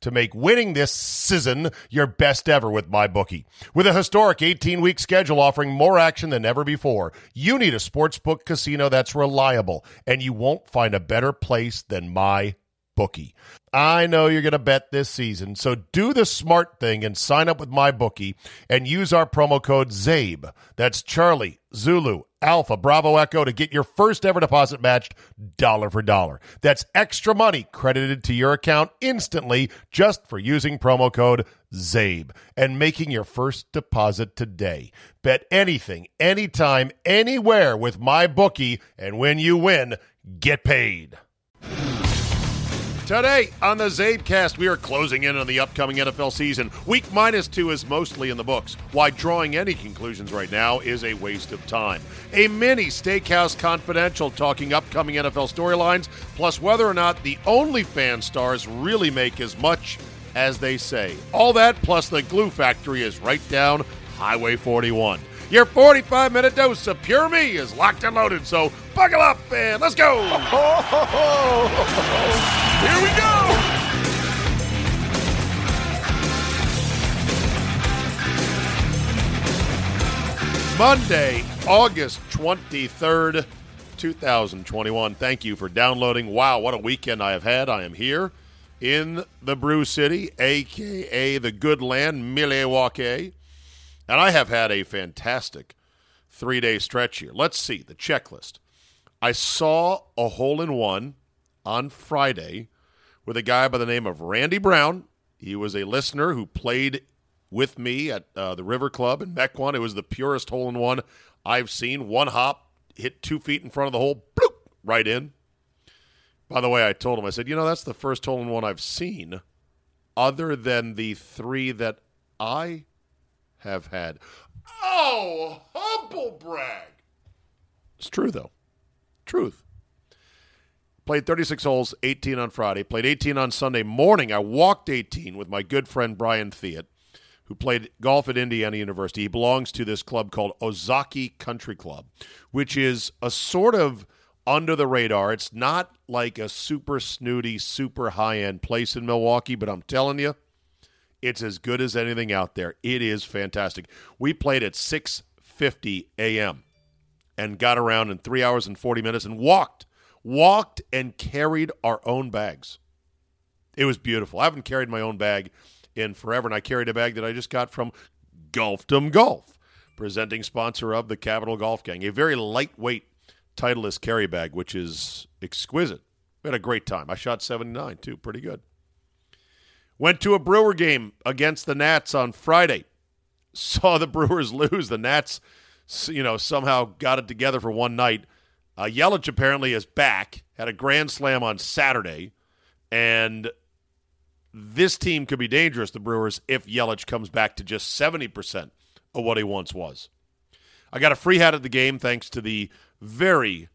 to make winning this season your best ever with MyBookie. With a historic 18 week schedule offering more action than ever before, you need a sportsbook casino that's reliable, and you won't find a better place than MyBookie. I know you're going to bet this season, so do the smart thing and sign up with MyBookie and use our promo code CZABE. That's Charlie, Zulu, Alpha, Bravo, Echo to get your first ever deposit matched dollar for dollar. That's extra money credited to your account instantly just for using promo code CZABE and making your first deposit today. Bet anything, anytime, anywhere with my bookie and when you win, get paid. Today on the Czabecast, we are closing in on the upcoming NFL season. Week minus two is mostly in the books. Why drawing any conclusions right now is a waste of time. A mini Steakhouse Confidential talking upcoming NFL storylines, plus whether or not the OnlyFans stars really make as much as they say. All that plus the glue factory is right down Highway 41. Your 45 minute dose of pure me is locked and loaded, so buckle up and let's go! Here we go! Monday, August 23rd, 2021. Thank you for downloading. Wow, what a weekend I have had. I am here in the Brew City, aka the good land, Milwaukee. And I have had a fantastic three day stretch here. Let's see the checklist. I saw a hole in one on Friday with a guy by the name of Randy Brown. He was a listener who played with me at uh, the River Club in Mequon. It was the purest hole in one I've seen. One hop, hit two feet in front of the hole, bloop, right in. By the way, I told him, I said, you know, that's the first hole in one I've seen other than the three that I have had. Oh, humble brag. It's true, though. Truth. Played 36 holes, 18 on Friday. Played 18 on Sunday morning. I walked 18 with my good friend Brian Theot, who played golf at Indiana University. He belongs to this club called Ozaukee Country Club, which is a sort of under the radar. It's not like a super snooty, super high end place in Milwaukee, but I'm telling you, it's as good as anything out there. It is fantastic. We played at 6:50 a.m. and got around in 3 hours and 40 minutes and walked walked and carried our own bags. It was beautiful. I haven't carried my own bag in forever, and I carried a bag that I just got from Golfdom Golf, presenting sponsor of the Capital Golf Gang. A very lightweight Titleist carry bag, which is exquisite. We had a great time. I shot 79, too. Pretty good. Went to a Brewer game against the Nats on Friday. Saw the Brewers lose. The Nats, you know, somehow got it together for one night. Uh, Yelich apparently is back. Had a grand slam on Saturday, and this team could be dangerous. The Brewers, if Yelich comes back to just seventy percent of what he once was. I got a free hat at the game thanks to the very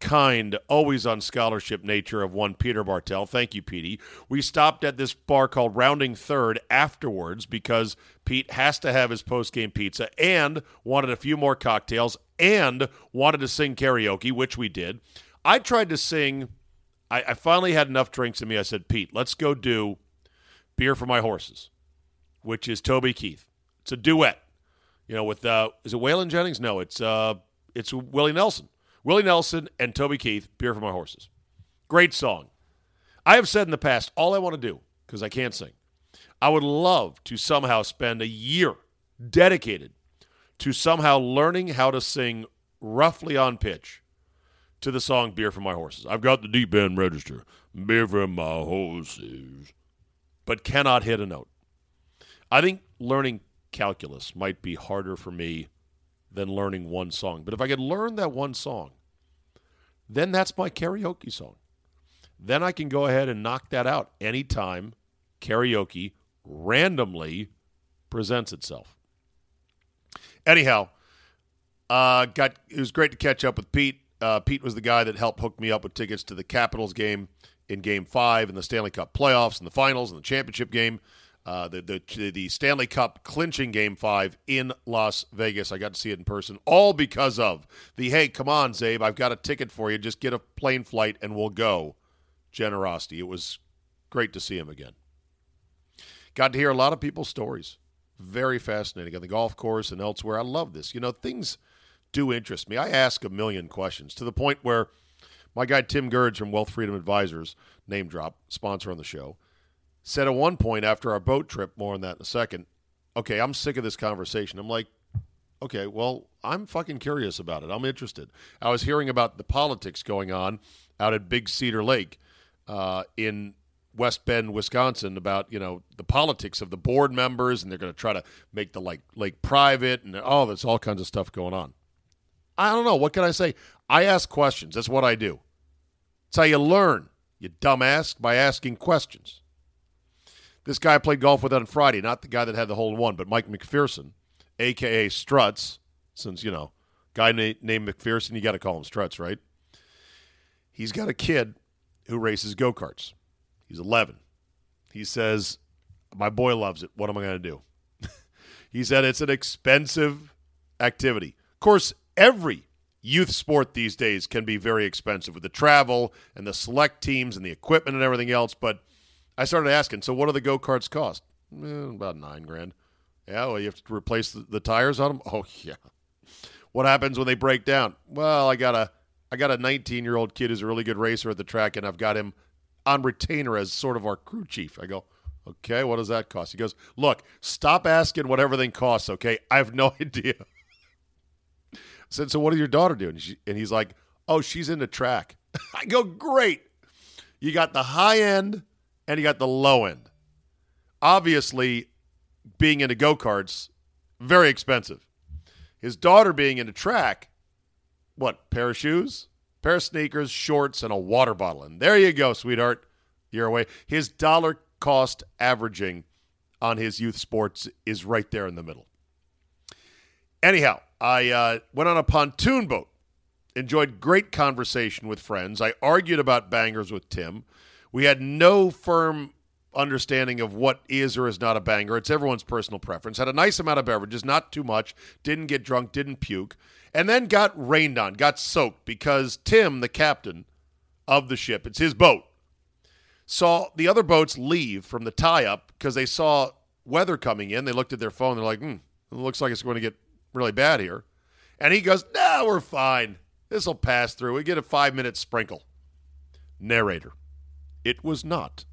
kind, always on scholarship nature of one Peter Bartel. Thank you, Petey. We stopped at this bar called Rounding Third afterwards because Pete has to have his post game pizza and wanted a few more cocktails and wanted to sing karaoke, which we did. I tried to sing. I, I finally had enough drinks in me. I said, Pete, let's go do Beer for My Horses, which is Toby Keith. It's a duet. You know, with uh, is it Waylon Jennings? No, it's uh, it's Willie Nelson. Willie Nelson and Toby Keith, Beer for My Horses. Great song. I have said in the past, all I want to do, because I can't sing, I would love to somehow spend a year dedicated to somehow learning how to sing roughly on pitch to the song Beer for My Horses. I've got the deep end register, Beer for My Horses, but cannot hit a note. I think learning calculus might be harder for me than learning one song. But if I could learn that one song, then that's my karaoke song. Then I can go ahead and knock that out anytime karaoke randomly presents itself. Anyhow, uh, got it was great to catch up with Pete. Uh, Pete was the guy that helped hook me up with tickets to the Capitals game in Game Five in the Stanley Cup playoffs and the finals and the championship game. Uh, the, the the Stanley Cup clinching Game Five in Las Vegas. I got to see it in person, all because of the hey, come on, Czabe, I've got a ticket for you. Just get a plane flight and we'll go. Generosity. It was great to see him again. Got to hear a lot of people's stories. Very fascinating on the golf course and elsewhere. I love this. You know, things do interest me. I ask a million questions to the point where my guy Tim Gerds from Wealth Freedom Advisors, name drop, sponsor on the show, said at one point after our boat trip, more on that in a second, okay, I'm sick of this conversation. I'm like, okay, well, I'm fucking curious about it. I'm interested. I was hearing about the politics going on out at Big Cedar Lake uh, in West Bend, Wisconsin, about you know the politics of the board members, and they're going to try to make the like lake private, and oh, there's all kinds of stuff going on. I don't know. What can I say? I ask questions. That's what I do. It's how you learn, you dumbass, by asking questions. This guy I played golf with on Friday, not the guy that had the hole in one, but Mike McPherson, aka Struts, since you know, guy na- named McPherson, you got to call him Struts, right? He's got a kid who races go karts. He's 11. He says, My boy loves it. What am I going to do? he said, It's an expensive activity. Of course, every youth sport these days can be very expensive with the travel and the select teams and the equipment and everything else. But I started asking, So what do the go karts cost? Eh, about nine grand. Yeah, well, you have to replace the, the tires on them? Oh, yeah. What happens when they break down? Well, I got a I got a 19 year old kid who's a really good racer at the track, and I've got him on retainer as sort of our crew chief. I go, okay, what does that cost? He goes, look, stop asking what everything costs, okay? I have no idea. I said, so what does your daughter do? And, she, and he's like, oh, she's into track. I go, great. You got the high end and you got the low end. Obviously, being into go karts, very expensive. His daughter being into track, what, pair of shoes? Pair of sneakers, shorts, and a water bottle. And there you go, sweetheart. You're away. His dollar cost averaging on his youth sports is right there in the middle. Anyhow, I uh, went on a pontoon boat. Enjoyed great conversation with friends. I argued about bangers with Tim. We had no firm understanding of what is or is not a banger. It's everyone's personal preference. Had a nice amount of beverages, not too much. Didn't get drunk, didn't puke and then got rained on, got soaked because Tim, the captain of the ship, it's his boat, saw the other boats leave from the tie up because they saw weather coming in. They looked at their phone. They're like, hmm, it looks like it's going to get really bad here. And he goes, no, we're fine. This will pass through. We get a five minute sprinkle. Narrator, it was not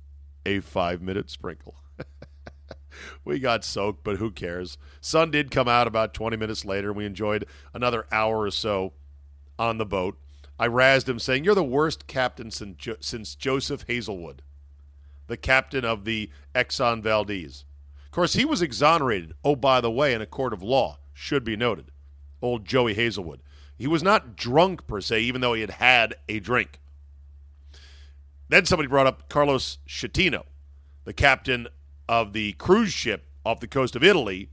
a five minute sprinkle. we got soaked, but who cares? Sun did come out about 20 minutes later, we enjoyed another hour or so on the boat. I razzed him, saying, You're the worst captain since, since Joseph Hazelwood, the captain of the Exxon Valdez. Of course, he was exonerated, oh, by the way, in a court of law, should be noted. Old Joey Hazelwood. He was not drunk per se, even though he had had a drink. Then somebody brought up Carlos Schettino, the captain of the cruise ship off the coast of Italy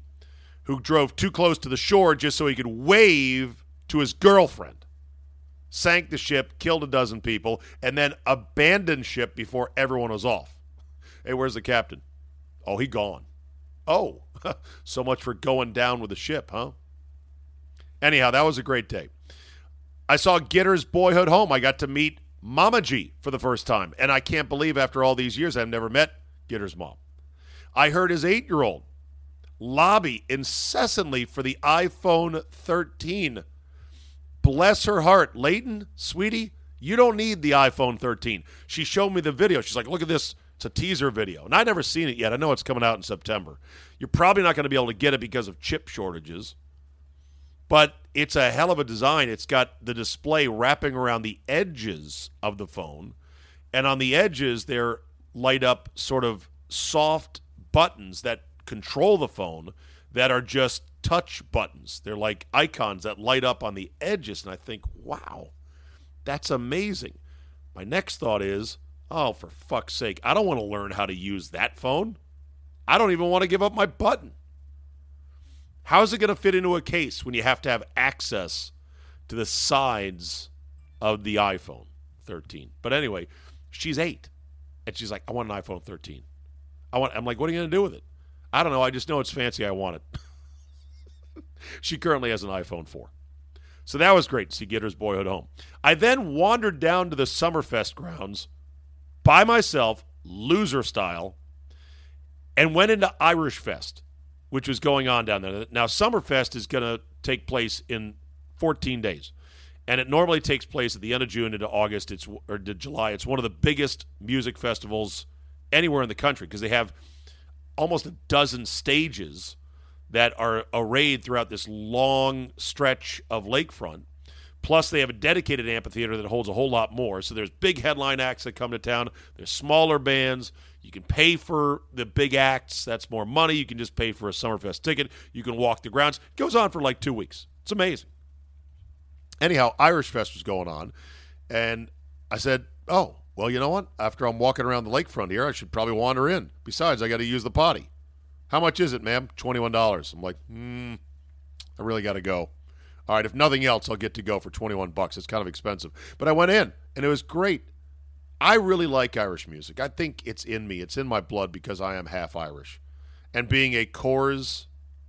who drove too close to the shore just so he could wave to his girlfriend. Sank the ship, killed a dozen people, and then abandoned ship before everyone was off. Hey, where's the captain? Oh, he gone. Oh, so much for going down with the ship, huh? Anyhow, that was a great day. I saw Gitter's boyhood home. I got to meet Mama G for the first time, and I can't believe after all these years I've never met Gitter's mom. I heard his eight year old lobby incessantly for the iPhone 13. Bless her heart. Layton, sweetie, you don't need the iPhone 13. She showed me the video. She's like, look at this. It's a teaser video. And I've never seen it yet. I know it's coming out in September. You're probably not going to be able to get it because of chip shortages. But it's a hell of a design. It's got the display wrapping around the edges of the phone. And on the edges, they're light up sort of soft buttons that control the phone that are just touch buttons. They're like icons that light up on the edges. And I think, wow, that's amazing. My next thought is, oh, for fuck's sake, I don't want to learn how to use that phone. I don't even want to give up my button. How's it going to fit into a case when you have to have access to the sides of the iPhone 13? But anyway, she's eight, and she's like, I want an iPhone 13. I want. I'm like, what are you going to do with it? I don't know. I just know it's fancy. I want it. she currently has an iPhone 4. So that was great to see Gitter's boyhood home. I then wandered down to the Summerfest grounds by myself, loser style, and went into Irish Fest, which was going on down there. Now, Summerfest is going to take place in 14 days. And it normally takes place at the end of June into August it's, or July. It's one of the biggest music festivals anywhere in the country because they have – almost a dozen stages that are arrayed throughout this long stretch of lakefront. Plus, they have a dedicated amphitheater that holds a whole lot more. So there's big headline acts that come to town. There's smaller bands. You can pay for the big acts. That's more money. You can just pay for a Summerfest ticket. You can walk the grounds. It goes on for like two weeks. It's amazing. Anyhow, Irish Fest was going on, and I said, "Oh, well, you know what? After I'm walking around the lakefront here, I should probably wander in. Besides, I got to use the potty. How much is it, ma'am? $21. I'm like, hmm, I really got to go. All right, if nothing else, I'll get to go for 21 bucks. It's kind of expensive. But I went in, and it was great. I really like Irish music. I think it's in me. It's in my blood because I am half Irish. And being a Corrs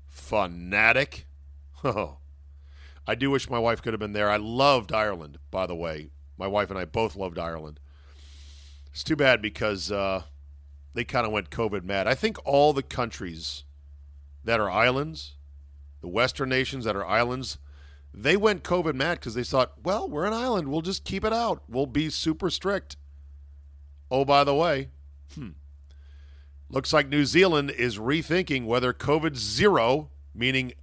fanatic, oh, I do wish my wife could have been there. I loved Ireland, by the way. My wife and I both loved Ireland. It's too bad because uh, they kind of went COVID mad. I think all the countries that are islands, the Western nations that are islands, they went COVID mad because they thought, well, we're an island. We'll just keep it out. We'll be super strict. Oh, by the way, hmm, looks like New Zealand is rethinking whether COVID zero, meaning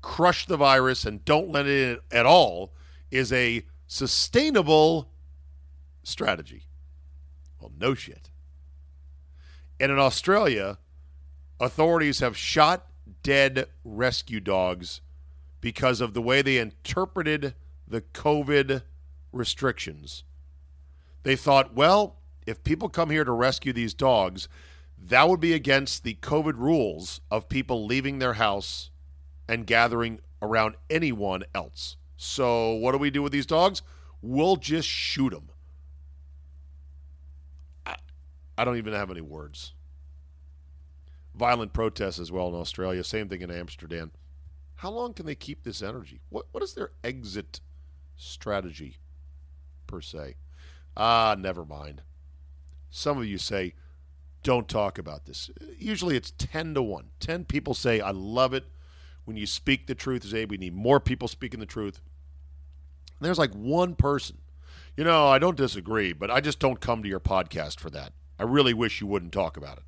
crush the virus and don't let it in at all, is a sustainable strategy. Well, no shit. And in Australia, authorities have shot dead rescue dogs because of the way they interpreted the COVID restrictions. They thought, well, if people come here to rescue these dogs, that would be against the COVID rules of people leaving their house and gathering around anyone else. So, what do we do with these dogs? We'll just shoot them. I don't even have any words. Violent protests as well in Australia. Same thing in Amsterdam. How long can they keep this energy? What what is their exit strategy per se? Ah, never mind. Some of you say, don't talk about this. Usually it's 10 to 1. 10 people say, I love it when you speak the truth. Say, we need more people speaking the truth. And there's like one person, you know, I don't disagree, but I just don't come to your podcast for that. I really wish you wouldn't talk about it.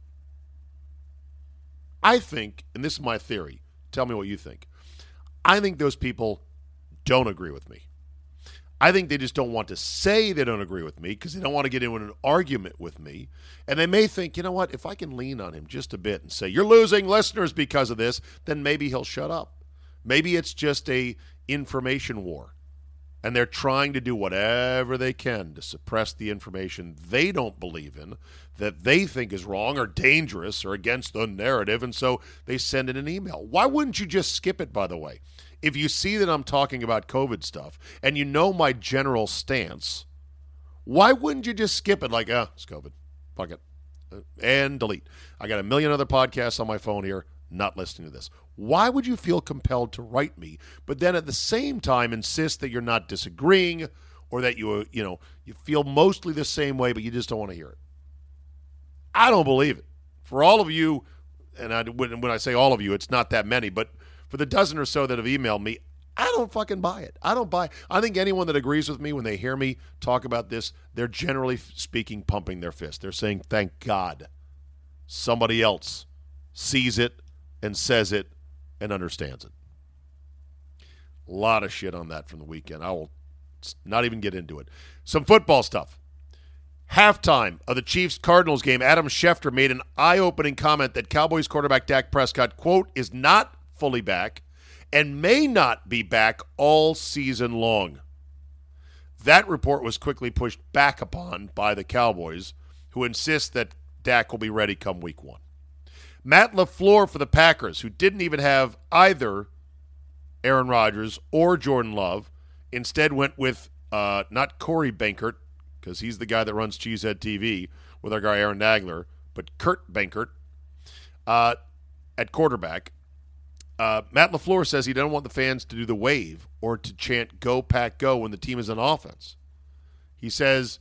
I think, and this is my theory, tell me what you think. I think those people don't agree with me. I think they just don't want to say they don't agree with me because they don't want to get into an argument with me. And they may think, you know what, if I can lean on him just a bit and say, you're losing listeners because of this, then maybe he'll shut up. Maybe it's just a information war and they're trying to do whatever they can to suppress the information they don't believe in, that they think is wrong or dangerous or against the narrative, and so they send in an email. Why wouldn't you just skip it, by the way? If you see that I'm talking about COVID stuff and you know my general stance, why wouldn't you just skip it like, ah, it's COVID? Fuck it. and delete. I got a million other podcasts on my phone here, not listening to this. Why would you feel compelled to write me, but then at the same time insist that you're not disagreeing or that you, you know, you feel mostly the same way, but you just don't want to hear it? I don't believe it. For all of you, and I, when, when I say all of you, it's not that many, but for the dozen or so that have emailed me, I don't fucking buy it. I don't buy. I think anyone that agrees with me when they hear me talk about this, they're generally speaking pumping their fist. They're saying, "Thank God, somebody else sees it and says it and understands it." A lot of shit on that from the weekend. I will not even get into it. Some football stuff. Halftime of the Chiefs Cardinals game, Adam Schefter made an eye opening comment that Cowboys quarterback Dak Prescott, quote, is not fully back and may not be back all season long. That report was quickly pushed back upon by the Cowboys, who insist that Dak will be ready come week one. Matt LaFleur for the Packers, who didn't even have either Aaron Rodgers or Jordan Love, instead went with uh, not Corey Benkert, because he's the guy that runs Cheesehead TV with our guy Aaron Nagler, but Kurt Benkert uh, at quarterback. Uh, Matt LaFleur says he doesn't want the fans to do the wave or to chant "Go Pack Go" when the team is on offense. He says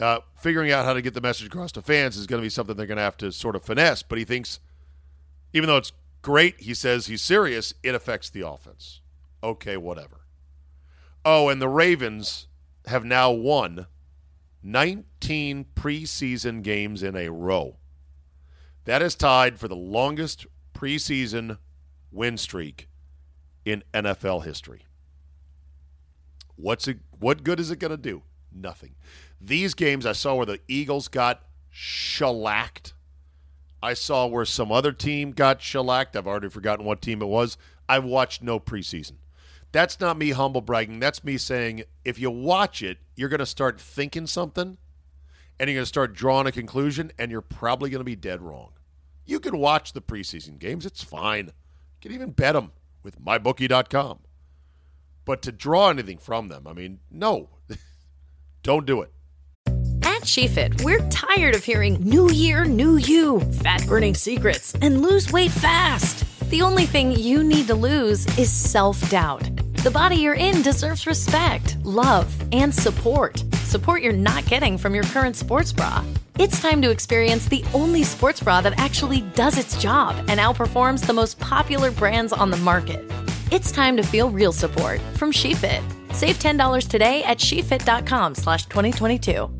uh, figuring out how to get the message across to fans is going to be something they're going to have to sort of finesse. But he thinks, even though it's great, he says he's serious. It affects the offense. Okay, whatever. Oh, and the Ravens have now won 19 preseason games in a row. That is tied for the longest preseason win streak in NFL history. What's it, what good is it going to do? Nothing. These games I saw where the Eagles got shellacked. I saw where some other team got shellacked. I've already forgotten what team it was. I've watched no preseason. That's not me humble bragging. That's me saying if you watch it, you're going to start thinking something and you're going to start drawing a conclusion, and you're probably going to be dead wrong. You can watch the preseason games, it's fine. Can even bet them with mybookie.com. But to draw anything from them, I mean, no, don't do it. At SheFit, we're tired of hearing new year, new you, fat burning secrets, and lose weight fast. The only thing you need to lose is self doubt. The body you're in deserves respect, love, and support. Support you're not getting from your current sports bra. It's time to experience the only sports bra that actually does its job and outperforms the most popular brands on the market. It's time to feel real support from SheFit. Save $10 today at shefit.com slash 2022.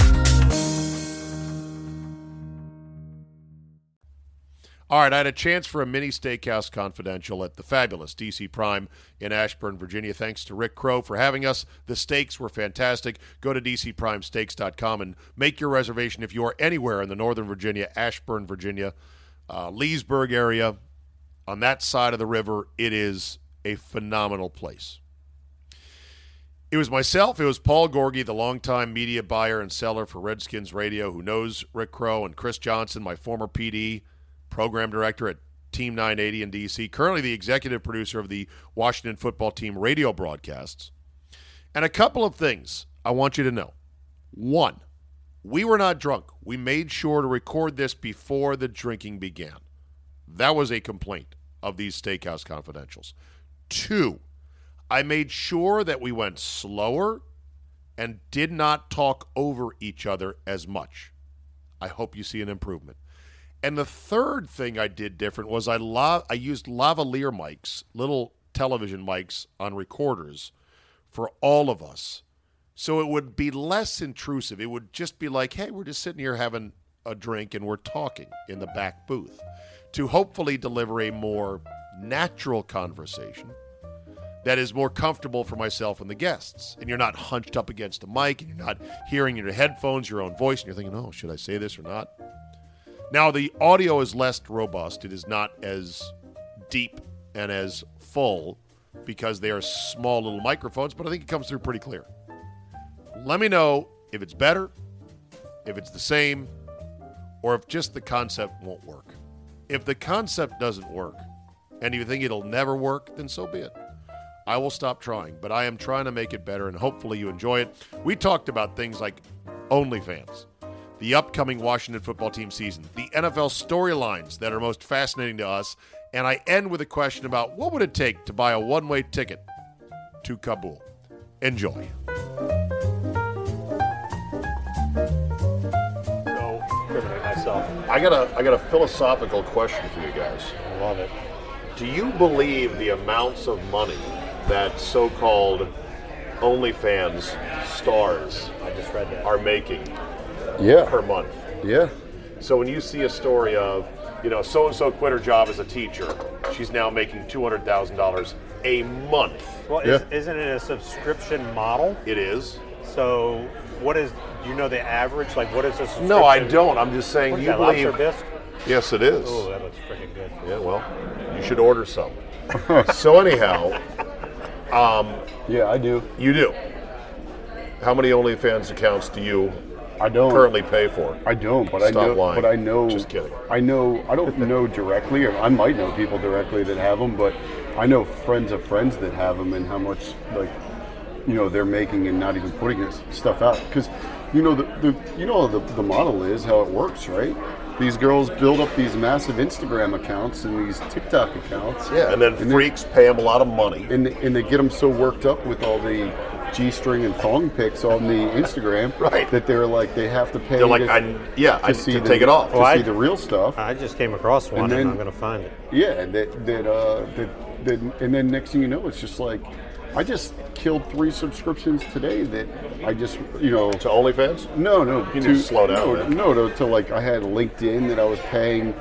All right, I had a chance for a mini steakhouse confidential at the fabulous DC Prime in Ashburn, Virginia. Thanks to Rick Crow for having us. The steaks were fantastic. Go to dcprimesteaks.com and make your reservation if you are anywhere in the Northern Virginia, Ashburn, Virginia, uh, Leesburg area. On that side of the river, it is a phenomenal place. It was myself. It was Paul Gorgie, the longtime media buyer and seller for Redskins Radio, who knows Rick Crow, and Chris Johnson, my former PD program director at Team 980 in DC, currently the executive producer of the Washington football team radio broadcasts. And a couple of things I want you to know. One, we were not drunk. We made sure to record this before the drinking began. That was a complaint of these steakhouse confidentials. Two, I made sure that we went slower and did not talk over each other as much. I hope you see an improvement. And the third thing I did different was I la- I used lavalier mics, little television mics on recorders for all of us. So it would be less intrusive. It would just be like, hey, we're just sitting here having a drink and we're talking in the back booth to hopefully deliver a more natural conversation that is more comfortable for myself and the guests. And you're not hunched up against a mic and you're not hearing in your headphones your own voice and you're thinking, oh, should I say this or not? Now, the audio is less robust. It is not as deep and as full because they are small little microphones, but I think it comes through pretty clear. Let me know if it's better, if it's the same, or if just the concept won't work. If the concept doesn't work and you think it'll never work, then so be it. I will stop trying, but I am trying to make it better and hopefully you enjoy it. We talked about things like OnlyFans, the upcoming Washington football team season, the NFL storylines that are most fascinating to us, and I end with a question about what would it take to buy a one-way ticket to Kabul. Enjoy. Go criminate myself. I got a I got a philosophical question for you guys. I love it. Do you believe the amounts of money that so-called OnlyFans stars I just read that. are making Yeah. per month? Yeah. So when you see a story of, you know, so and so quit her job as a teacher, she's now making two hundred thousand dollars a month. well, is, Yeah. isn't it a subscription model? It is. So, what is? Do you know the average? Like, what is this? No, I don't. I'm just saying What is you that, believe. bisque? Yes, it is. Oh, that looks freaking good. Yeah, well, you should order some. so anyhow, um, Yeah, I do. you do. How many OnlyFans accounts do you I don't currently pay for? I don't, but I know. lying. But I know. Just kidding. I know. I don't know directly, or I might know people directly that have them, but I know friends of friends that have them, and how much like you know they're making and not even putting this stuff out because you know the, the you know the, the model is how it works, right? These girls build up these massive Instagram accounts and these TikTok accounts. Yeah, and then And then- freaks pay them a lot of money. and and they get them so worked up with all the g-string and thong pics on the Instagram, Right. That they're like they have to pay. They're like, to, I, yeah, I to need see to the- take it off. to Well, I- see the real stuff. I just came across one, and, then- I'm going to find it. yeah, and that that uh that, that and then next thing you know, it's just like I just killed three subscriptions today that I just you know to OnlyFans? no no You need to slow down, no man. no to, to like I had LinkedIn that I was paying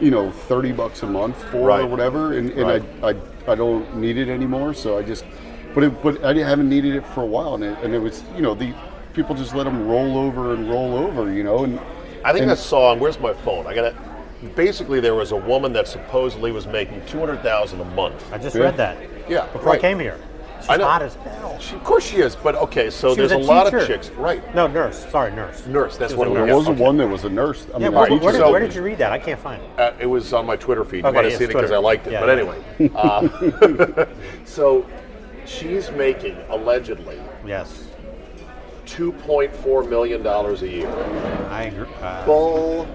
you know thirty bucks a month for Right. or whatever, and, and Right. I, I I don't need it anymore, so I just but it, but I haven't needed it for a while, and it, and it was you know the people just let them roll over and roll over, you know, and I think and, I saw. Where's my phone? I got it. Basically, there was a woman that supposedly was making two hundred thousand a month. I just Yeah. read that. Yeah, Before I came here. She's I know. hot as hell. She, of course, she is. But okay, so She was there's a, a lot of teacher. chicks, right? No, nurse. Sorry, nurse. Nurse. That's She what was it a was. there nurse. was okay. one that was a nurse. I Yeah, mean, where, a where, teacher. did, So- where did you read that? I can't find it. Uh, it was on my Twitter feed. You Okay, might have it's seen it because I Twitter. liked it. Yeah, but yeah. anyway, uh, so she's making allegedly Yes. two point four million dollars a year. I agree. Uh, Bull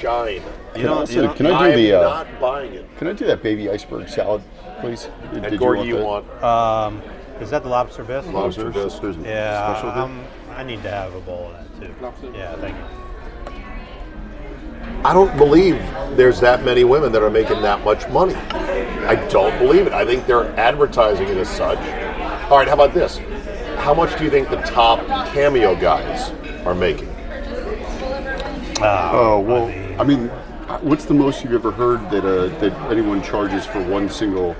shine. you know, also- you know, can I do I'm the, uh, not buying it. Can I do that baby iceberg salad, please? And Did Gorgie, you that? want um, is that the lobster bisque? lobster bisque? There's a Yeah, special um, I need to have a bowl of that too. Yeah, thank you. I don't believe there's that many women that are making that much money. I don't believe it. I think they're advertising it as such. All right, how about this? How much do you think the top cameo guys are making? Oh well, I mean, what's the most you've ever heard that uh, that anyone charges for one single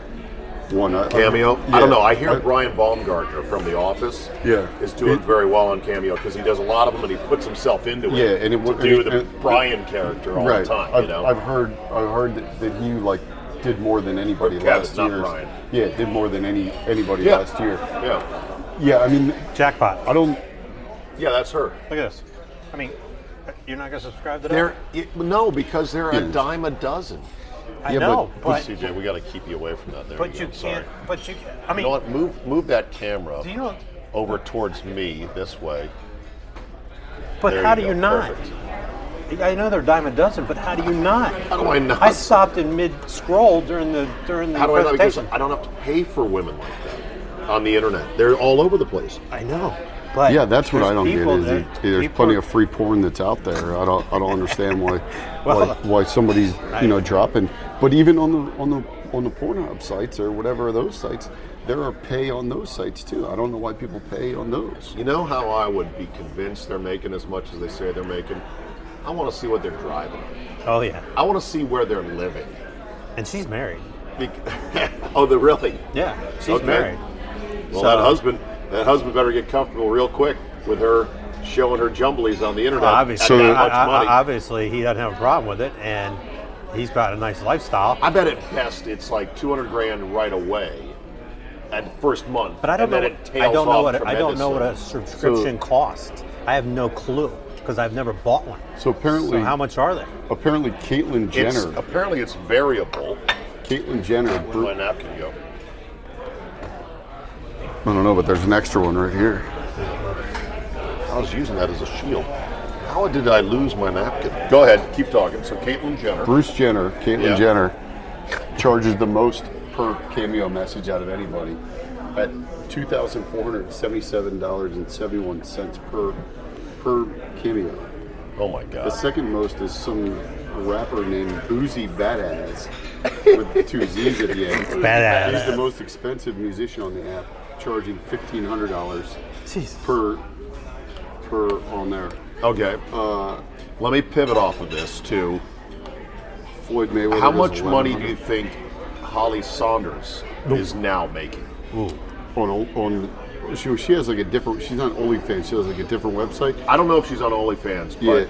one? I- I- Cameo? I yeah. don't know. I hear Brian Baumgartner from The Office Yeah. is doing It- very well on Cameo because he does a lot of them and he puts himself into it. Yeah, and it to wa- do and- the and- Brian character all right. the time. I've, you know, I've heard I've heard that, that he like did more than anybody Or last year. Yeah, did more than any anybody Yeah. last year. yeah, Yeah, I mean, Jackpot. I don't. yeah, that's her. Look at this. I mean, you're not going to subscribe to that? It, no, because they're a dime a dozen. I yeah, know, but- but, CJ, we got to keep you away from that. There but you you go. Can't. But you. I You mean, know what? Move move that camera do you know? over towards me this way. But There how you do go. you not? Perfect. I know they're a dime a dozen, but how do you not? How do I not? I stopped in mid scroll during the during the How do I not? Because. I don't have to pay for women like that on the internet. They're all over the place. I know, but Yeah, that's what I don't get. Is that- it, there's people plenty of free porn that's out there. I don't I don't understand why Well, why, why somebody's you know dropping. But even on the on the on the Pornhub sites or whatever those sites, there are pay on those sites too. I don't know why people pay on those. You know how I would be convinced they're making as much as they say they're making? I want to see what they're driving. Oh yeah, I want to see where they're living. and she's married. Bec- oh, they're really? Yeah, she's Okay. married. Well, So- that husband, that husband better get comfortable real quick with her showing her jumblies on the internet Well, obviously, that I- much I- money. obviously, he doesn't have a problem with it, and he's got a nice lifestyle. I bet at best it's like 200 grand right away at first month. But I don't and know. What, tails I don't know what I don't know what a tremendously. subscription costs. I have no clue because I've never bought one. So apparently, So how much are they? apparently Caitlyn It's, Jenner, apparently it's variable. Caitlyn Jenner. Where'd Bru- my napkin go? I don't know, but there's an extra one right here. I was using that as a shield. How did I lose my napkin? Go ahead, keep talking. So Caitlyn Jenner. Bruce Jenner, Caitlyn Yeah. Jenner, charges the most per cameo message out of anybody at two thousand four hundred seventy-seven dollars and seventy-one cents per per cameo. Oh my god! The second most is some rapper named Boosie Badazz with two Z's at the end. Badazz. He's the most expensive musician on the app, charging fifteen hundred dollars per per on there. Okay. Uh, Let me pivot off of this to Floyd Mayweather. how is much money do you think Holly Sonders is now making? on on she, she has like a different she's on OnlyFans she has like a different website I don't know if she's on OnlyFans, but yeah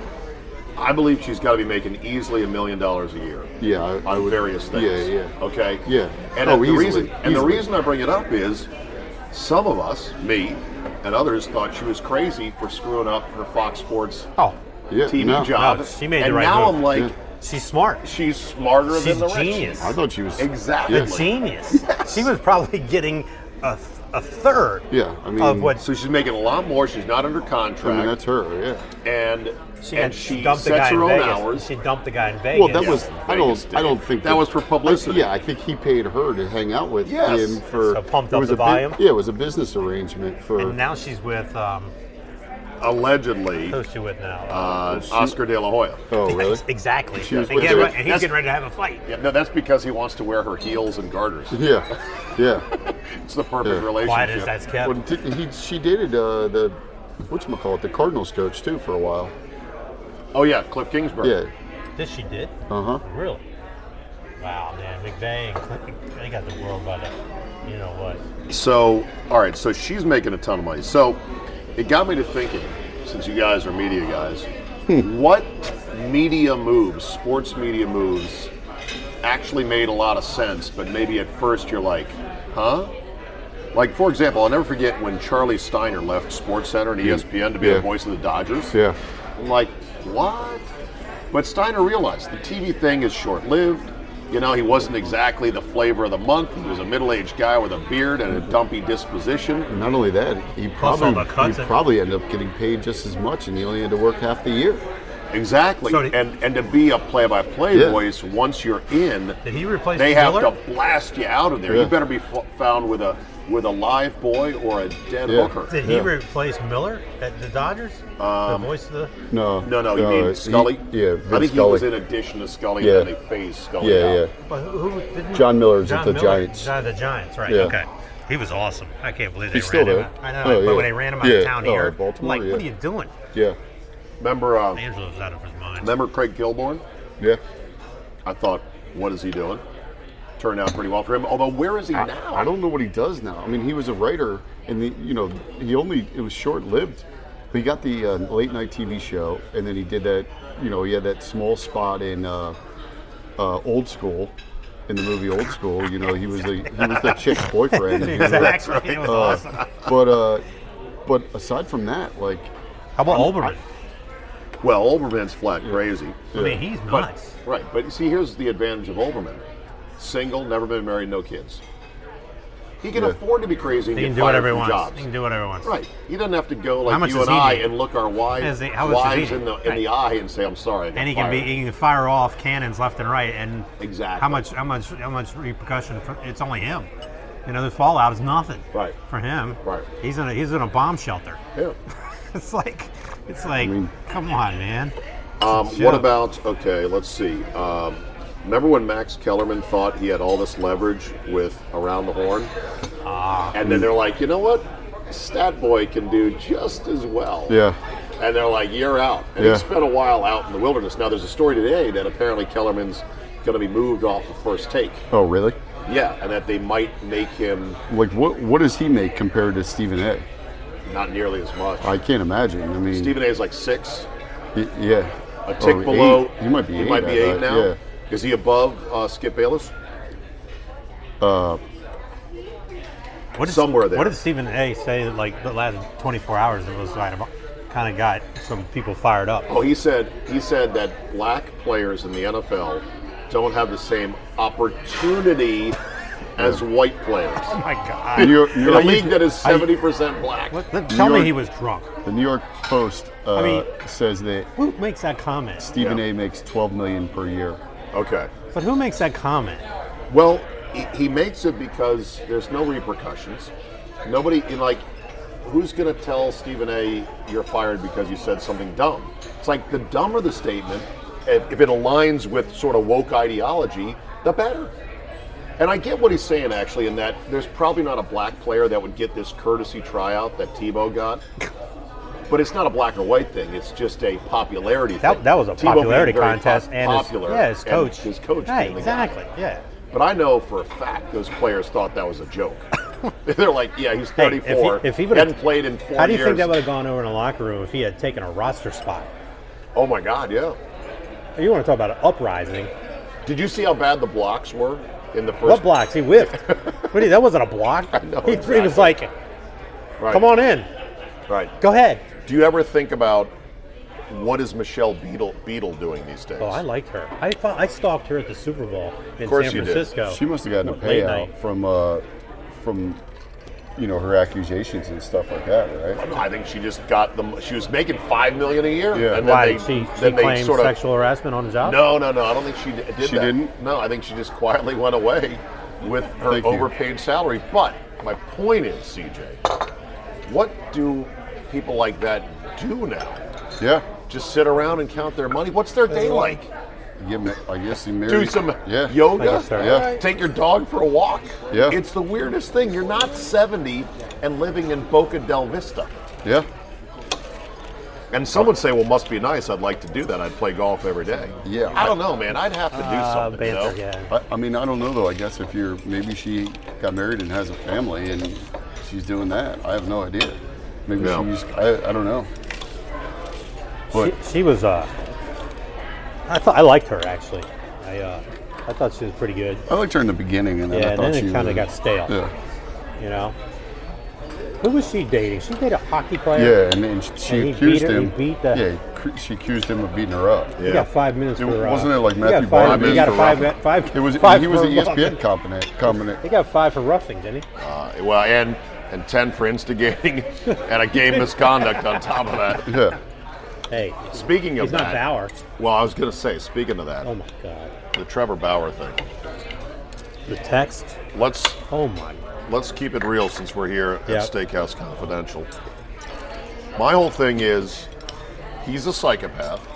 I believe she's got to be making easily a million dollars a year. yeah I, I on would various things. yeah yeah Okay. Yeah. And Oh, the easily, reason and the easily. reason I bring it up is some of us, me and others, thought she was crazy for screwing up her Fox Sports Oh, yeah TV no, job. No, she made the and right now move. I'm like, Yeah. she's smart. she's smarter She's than the rich. genius. I thought she was Exactly. yeah, A genius. She was probably getting a, a third yeah I mean of what So she's making a lot more. She's not under I contract, mean that's her yeah and she, and had- she dumped the guy her in own Vegas. hours. She dumped the guy in Vegas. well that Yeah, was I don't I don't think That was for publicity. I, yeah I think he paid her to hang out with Yes. him for So pumped up was the a bu- volume? yeah it was a business arrangement for and now she's with um, allegedly who's she with now? uh, Oscar De La Hoya. oh really Exactly. was And, with get right- and he's that's- getting ready to have a fight. Yeah, no, that's because he wants to wear her heels and garters. yeah yeah It's the perfect Yeah. relationship. Quiet as that's kept. Well, t- he, she dated uh, the whatchamacallit, the Cardinals coach too for a while. Oh yeah, Kliff Kingsbury. Yeah. This she did? Uh huh. Really? Wow, man. McVay and Clinton, they got the world by the, you know what? So, all right, so she's making a ton of money. So, it got me to thinking, since you guys are media guys, what media moves, sports media moves, actually made a lot of sense, but maybe at first you're like, huh? Like, for example, I'll never forget when Charlie Steiner left Sports Center and ESPN to be Yeah. the voice of the Dodgers. Yeah. I'm like, what? But Steiner realized the TV thing is short lived. You know, he wasn't exactly the flavor of the month. He was a middle aged guy with a beard and a mm-hmm. dumpy disposition. And not only that, he probably he probably ended up getting paid just as much, and he only had to work half the year. Exactly. So did- and and to be a play by play Yeah. voice, once you're in, Did he replace they have Miller? to blast you out of there. Yeah. You better be f- found with a with a live boy or a dead Yeah. hooker. Did he Yeah. replace Miller at the Dodgers? the voice of the. No, No, no, you uh, mean he- Scully? yeah, I think Scully. he was in addition to Scully, Yeah. and then they phased Scully yeah, out. yeah. But who, who didn't John Miller's at the Miller, Giants. John, the Giants, right? Yeah. Okay. He was awesome. I can't believe they He's ran still him. there. out. I know, Oh, but yeah. when they ran him out Yeah. of town Oh, here, Baltimore, like, yeah. what are you doing? Yeah, Remember, uh, Angelo's out of his mind. remember Craig Kilborn? yeah. I thought, what is he doing? Turned out pretty well for him. Although, where is he I, now? I don't know what he does now. I mean, he was a writer, and the you know he only it was short lived. He got the uh, late night TV show, and then he did that. You know, he had that small spot in uh, uh, Old School, in the movie Old School. You know, he was the he was that chick's boyfriend. you know. exactly. It was Uh, awesome. But uh, but aside from that, like How about Olbermann? Well, Olbermann's flat crazy. I mean, he's nuts. right, but see, here's the advantage of Olbermann: single, never been married, no kids. He can Yeah. afford to be crazy and He get can do fired whatever he from wants. jobs. He can do whatever he wants. Right. He doesn't have to go How like much you does and he I need? and look our wives, Is he- how much does he wives in need? the in the eye and say, "I'm sorry." I got And he can be fired." he can fire off cannons left and right and Exactly. how much how much how much repercussion for, it's only him. You know, the fallout is nothing. Right. For him. Right. He's in a he's in a bomb shelter. Yeah. It's like it's like mean- come on, man. Um, what about okay? Let's see. Um, remember when Max Kellerman thought he had all this leverage with around the horn, Ah. and then they're like, you know what? Stat Boy can do just as well. yeah, And they're like, you're out. And Yeah. he spent a while out in the wilderness. Now, there's a story today that apparently Kellerman's going to be moved off the first take. oh really? Yeah, and that they might make him. Like what what does he make compared to Stephen A? Not nearly as much. I can't imagine. I mean, Stephen A is like six, y- yeah, a tick Or below. eight. He might be He eight. might be I eight bet, now. Yeah. Is he above uh, Skip Bayless? What did, Somewhere there. What did Stephen A. say? Like the last 24 hours, it was kind of kind of got some people fired up. Oh, he said he said that black players in the NFL don't have the same opportunity as white players. Oh my God! New York, New In a league that is seventy percent black. What- let- tell me York- he was drunk. the New York Post uh, I mean- says that Who makes that comment? Stephen Yeah. A. makes 12 million per year. Okay. But who makes that comment? Well, he, he makes it because there's no repercussions. Nobody in like, who's going to tell Stephen A. you're fired because you said something dumb? It's like the dumber the statement, if, if it aligns with sort of woke ideology, the better. And I get what he's saying actually, in that there's probably not a black player that would get this courtesy tryout that Tebow got. But it's not a black or white thing. It's just a popularity That, thing. that was a Tebow popularity contest, pop- and his, popular. yeah, his coach, his coach, right? Exactly, yeah. But I know for a fact those players thought that was a joke. They're like, yeah, he's Hey, if he- 34. if he he hadn't played in four How do you years. think that would have gone over in the locker room if he had taken a roster spot? oh my God, yeah. You want to talk about an uprising? Did you see how bad the blocks were in the first? What blocks? He whiffed. what do you, that wasn't a block. know, he, he was like, Right, "Come on in, Right. go ahead." Do you ever think about what is Michelle Beadle, Beadle doing these days? Oh, I liked her. I thought I stalked her at the Super Bowl in course San you did. Francisco. She must have gotten a payout from uh, from you know her accusations and stuff like that, right? I think she just got the. She was making five million a year. Yeah. And then Why they, did she, she then they claim sort of sexual harassment on the job? No, no, no. I don't think she did She that. didn't? No, I think she just quietly went away with her Thank you. overpaid salary. But my point is, CJ, what do people like that do now? Yeah. Just sit around and count their money? What's their day like? Get I guess he married. Do some yeah. yoga? I guess. Yeah. Take your dog for a walk? Yeah. It's the weirdest thing. You're not 70 and living in Boca del Vista. Yeah. And some would say, well, must be nice. I'd like to do that. I'd play golf every day. Yeah. I don't know, man. I'd have to do Uh, something. you banter, know? yeah. I, I mean, I don't know though. I guess if you're maybe she got married and has a family and she's doing that. I have no idea. Maybe Yeah. she's. I, I don't know. But She, she was. Uh, I thought I liked her actually. I uh, I thought she was pretty good. I liked her in the beginning, and then Yeah, I and thought then she it kind of got stale. Yeah. You know. Who was she dating? She dated a hockey player. Yeah, and then she And he accused beat her- he him. beat the- yeah, cr- she accused him of beating her up. You Yeah. got five minutes It- for. Uh, wasn't it like you Matthew got five, Barnes You got a for five, roughing? five. It was five he was for an ESPN roughing. competent. competent. He got five for roughing, didn't he? Uh, well, and and 10 for instigating and a game misconduct on top of that. Yeah. Hey, Speaking of he's not that, Bauer. well, I was going to say, speaking of that, Oh my God. the Trevor Bauer thing. The text. Let's Oh my. let's keep it real since we're here at Yep. Steakhouse Confidential. My whole thing is, he's a psychopath.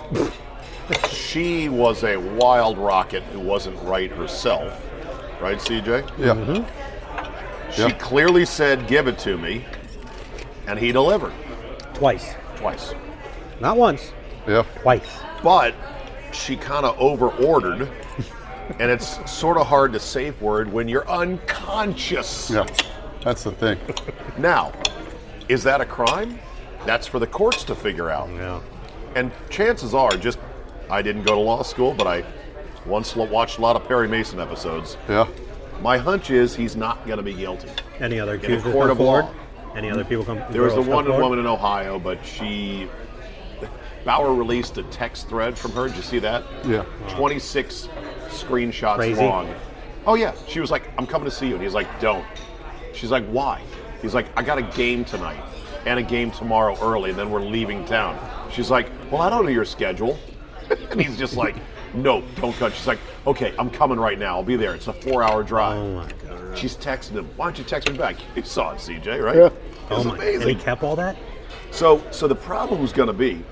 she was a wild rocket who wasn't right herself, right, CJ? Yeah. Mm-hmm. She Yeah. clearly said, "Give it to me," and he delivered Twice. twice. Not once. Yeah. Twice. but she kind of over ordered and it's sort of hard to safe word when you're unconscious Yeah. That's the thing. now is that a crime that's for the courts to figure out Yeah. and chances are just i didn't go to law school but i once watched a lot of perry mason episodes Yeah. my hunch is he's not going to be guilty Any other a court of forward? law. Any other people come? there was the one forward? woman in ohio but she bauer released a text thread from her did you see that Yeah. 26 screenshots Crazy. long. Oh yeah, she was like, "I'm coming to see you," and he's like, "Don't." She's like, "Why?" He's like, "I got a game tonight and a game tomorrow early, and then we're leaving town." She's like, "Well, I don't know your schedule," and he's just like, "No, don't cut." She's like, "Okay, I'm coming right now. I'll be there. It's a four-hour drive." Oh my god. She's texting him. Why don't you text me back? You saw it, CJ, right? Yeah. It's Oh my. And he kept all that. So, so the problem's going to be,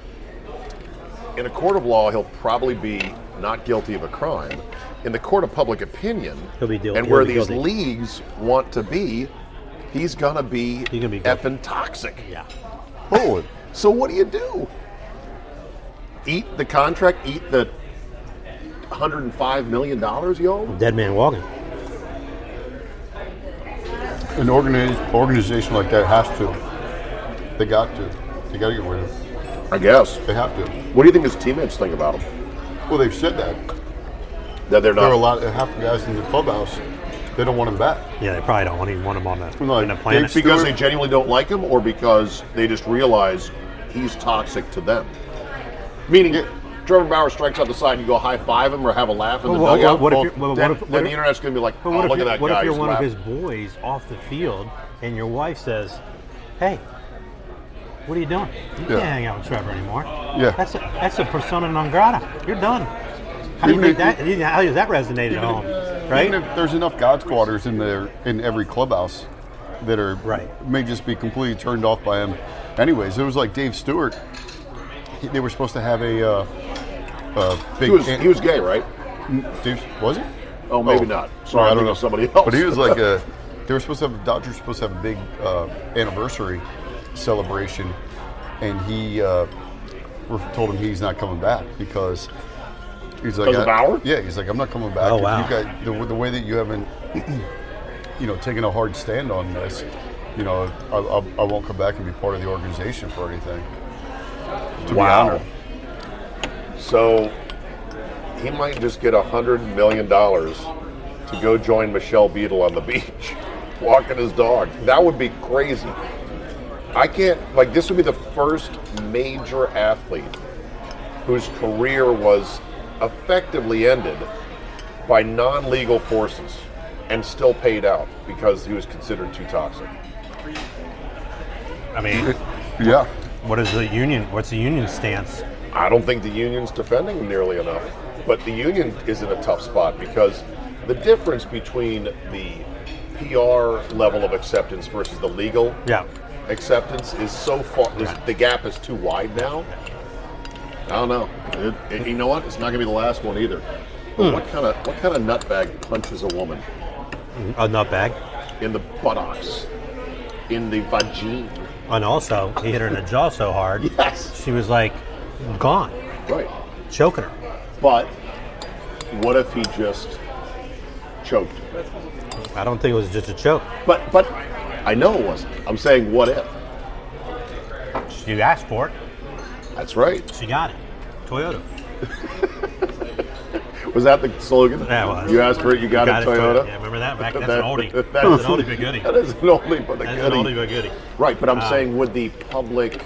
in a court of law, he'll probably be not guilty of a crime. In the court of public opinion, He'll be guilty- and where he'll be these guilty. leagues want to be, he's going to be, He's gonna be guilty. effing toxic. Yeah. Oh, So what do you do? Eat the contract? Eat the 105 million dollars, yo? Dead man walking. an organiz- organization like that has to. They got to. They got to get rid of him. I guess. They have to. What do you think his teammates think about him? Well, they've said that. That they're not. There are a not. lot. Half the guys in the clubhouse, they don't want him back. Yeah, they probably don't even want him on the, Well, in the Dave planet. Stewart- because they genuinely don't like him, or because they just realize he's toxic to them. Meaning, Yeah. Trevor Bauer strikes out the side, and you go high five him or have a laugh in the Well, what- dugout. what if well, you're- well, what then, if- what then if- the internet's going to be like, But oh, what if, look you- at that what guy. if you're he's one of laughing." his boys off the field and your wife says, "Hey, what are you doing? You Yeah. can't hang out with Trevor anymore." Yeah. that's a, that's a persona non grata. You're done. How do you Even think if- that? How does that resonate at home? Right? Even if there's enough God squatters in there in every clubhouse that are Right. may just be completely turned off by him. Anyways, it was like Dave Stewart. He, they were supposed to have a, uh, a big. He was, he was gay, right? Dave, was he? Oh, maybe not. Sorry, I don't know somebody else. But he was like a. They were supposed to have Dodgers were supposed to have a big uh, anniversary celebration, and he uh, were told him he's not coming back because he's like Because of I- Bauer? Yeah, he's like I'm not coming back. Oh, wow. You guys, the, the way that you haven't, you know, taken a hard stand on this, you know, I, I, I won't come back and be part of the organization for anything. To be Wow. honored. So he might just get a hundred million dollars to go join Michelle Beadle on the beach, walking his dog. That would be crazy. I can't like this would be the first major athlete whose career was effectively ended by non-legal forces and still paid out because he was considered too toxic. I mean, Yeah. what is the union? What's the union stance? I don't think the union's defending him nearly enough. But the union is in a tough spot because the difference between the PR level of acceptance versus the legal Yeah. Acceptance is so far. The gap is too wide now. I don't know. It, it- you know what? It's not going to be the last one either. But what hmm. kind of what kind of nutbag punches a woman A nutbag. in the buttocks, in the vagina. And also, he hit her in the jaw so hard, Yes. she was like gone, Right. choking her. But what if he just choked? I don't think it was just a choke. But but I know it wasn't. I'm saying what if? She asked for it. That's right. She got it. Toyota. Was that the slogan? Yeah, was. You asked for it, you got, it, Toyota. Yeah, remember that? Back, that's That- an oldie. that That's is- an oldie but goodie. That is an oldie but a That's an goodie. oldie but goodie. Right, but I'm Um, saying would the public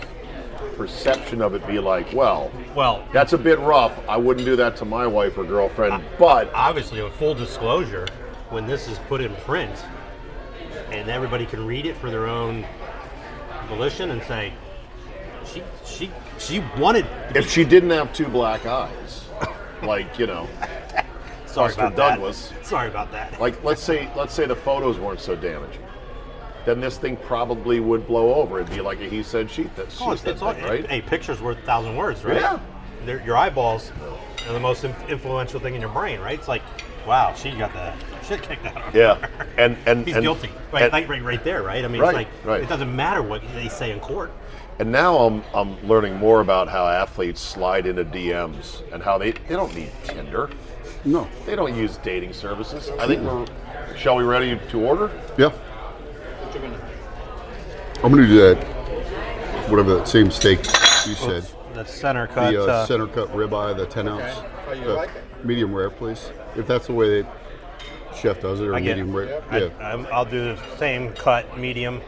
perception of it be like, well, Well, that's a bit rough. I wouldn't do that to my wife or girlfriend, but obviously, with full disclosure, when this is put in print and everybody can read it for their own volition and say, she she she wanted. if she didn't have two black eyes, like you know, Sorry about that. Douglas. Sorry about that. like let's say let's say the photos weren't so damaging, then this thing probably would blow over. It'd be like a he said she that she Oh, it's, said it's all, thing, right? Hey, pictures worth a thousand words, right? Yeah. They're, your eyeballs are the most in- influential thing in your brain, right? It's like, wow, she got the shit kicked out of her. Yeah, and and He's and, guilty. Right, and- like, right, right there, right? I mean, Right, it's like, right. it doesn't matter what they say in court. And now I'm I'm learning more about how athletes slide into DMs and how they they don't need Tinder. No. They don't use dating services. I think we're shall we ready to order? Yeah. I'm gonna do that. Whatever that same steak you said. The center cut. The uh, uh, center cut ribeye, the 10 ounce. Uh, medium rare, please. If that's the way that chef does it, or I get medium it. rare. I, Yeah. I'm- I'll do the same cut, medium.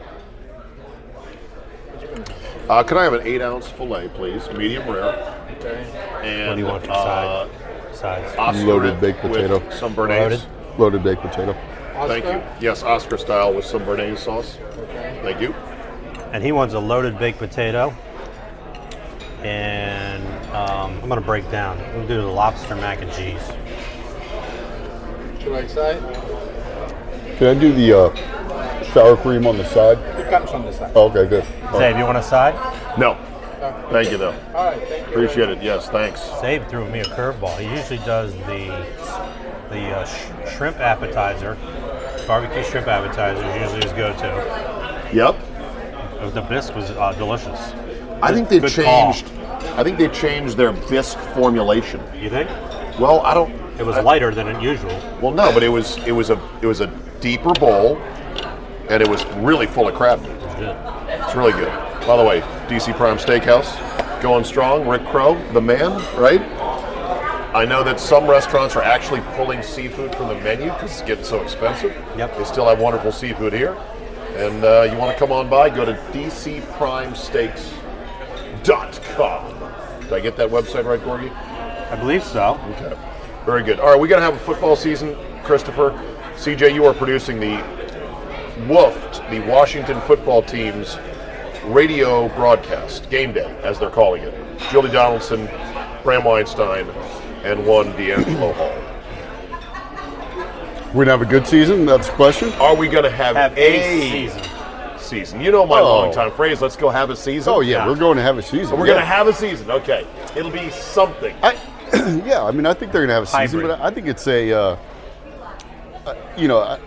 Uh, can I have an eight ounce fillet, please, medium rare? Okay. And What do you want for uh, side? Size. Oscar Loaded it baked with potato. Some béarnaise. Loaded? Loaded baked potato. Thank you. Yes, Oscar style with some béarnaise sauce. Thank you. And he wants a loaded baked potato. And um, I'm gonna break down. We'll do the lobster mac and cheese. Would you like side? Can I do the uh, sour cream on the side? It comes on the side. Oh, okay, good. All right. Dave, you want a side? No. Thank you though. All right, thank you. Appreciate it. Yes, thanks. Dave threw me a curveball. He usually does the the uh, sh- shrimp appetizer, barbecue shrimp appetizer is usually his go-to. Yep. The bisque was uh, delicious. I think they Good call. changed. I think they changed their bisque formulation. You think? Well, I don't. It was I- lighter than usual. Well, no, but it was it was a it was a deeper bowl, and it was really full of crab meat. It's really good. By the way, DC Prime Steakhouse going strong. Rick Crow, the man, right? I know that some restaurants are actually pulling seafood from the menu because it's getting so expensive. Yep. They still have wonderful seafood here. And uh, you want to come on by, go to dcprimesteaks.com. Did I get that website right, Gorgie? I believe so. Okay. Very good. All right, we got to have a football season, Christopher. CJ, you are producing the WOOFT, the Washington football team's radio broadcast, game day, as they're calling it. Julie Donaldson, Bram Weinstein, and one DeAngelo Hall. We're gonna have a good season. That's the question. Are we going to have, Have a season. Season? You know my Oh. long time phrase. Let's go have a season. Oh yeah, Yeah. we're going to have a season. We're yeah. going to have a season. Okay. It'll be something. I, yeah, I mean, I think they're gonna have a season, Hybrid. but I think it's a, uh, uh, you know, I,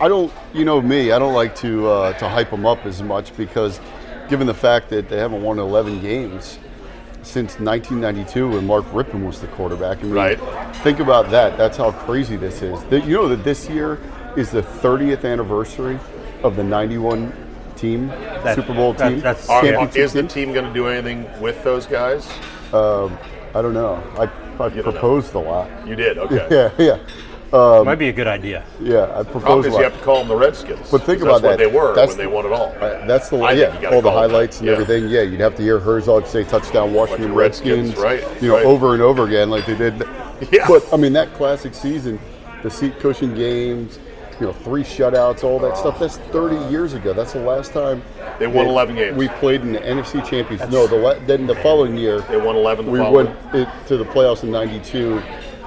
I don't, you know me, I don't like to uh, to hype them up as much because, given the fact that they haven't won 11 games since 1992 when Mark Rypien was the quarterback. I mean, Right. Think about that. That's how crazy this is. That- You know that this year is the 30th anniversary of the 91 team, That- Super Bowl that- team. that's- Are- championship is the team. team going to do anything with those guys? I don't know. I, I You don't know. proposed a lot. You did. Okay. Yeah, yeah. Might be a good idea. Yeah, I Problem proposed is you have to call them the Redskins. But think about that's that. what they were That's- when they won it all. Uh, that's the I way, think you yeah. All the call them highlights that. and Yeah. everything. Yeah, you'd have to hear Herzog say touchdown Washington Redskins, Redskins, right, You know, right. over and over again, like they did. Yeah. But I mean, that classic season, the seat cushion games, you know, three shutouts, all that stuff. That's 30 years ago. That's the last time They won that 11 games. We played in the NFC Championship. No, the la- then the following year They won 11 the we following. went it, to the playoffs in '92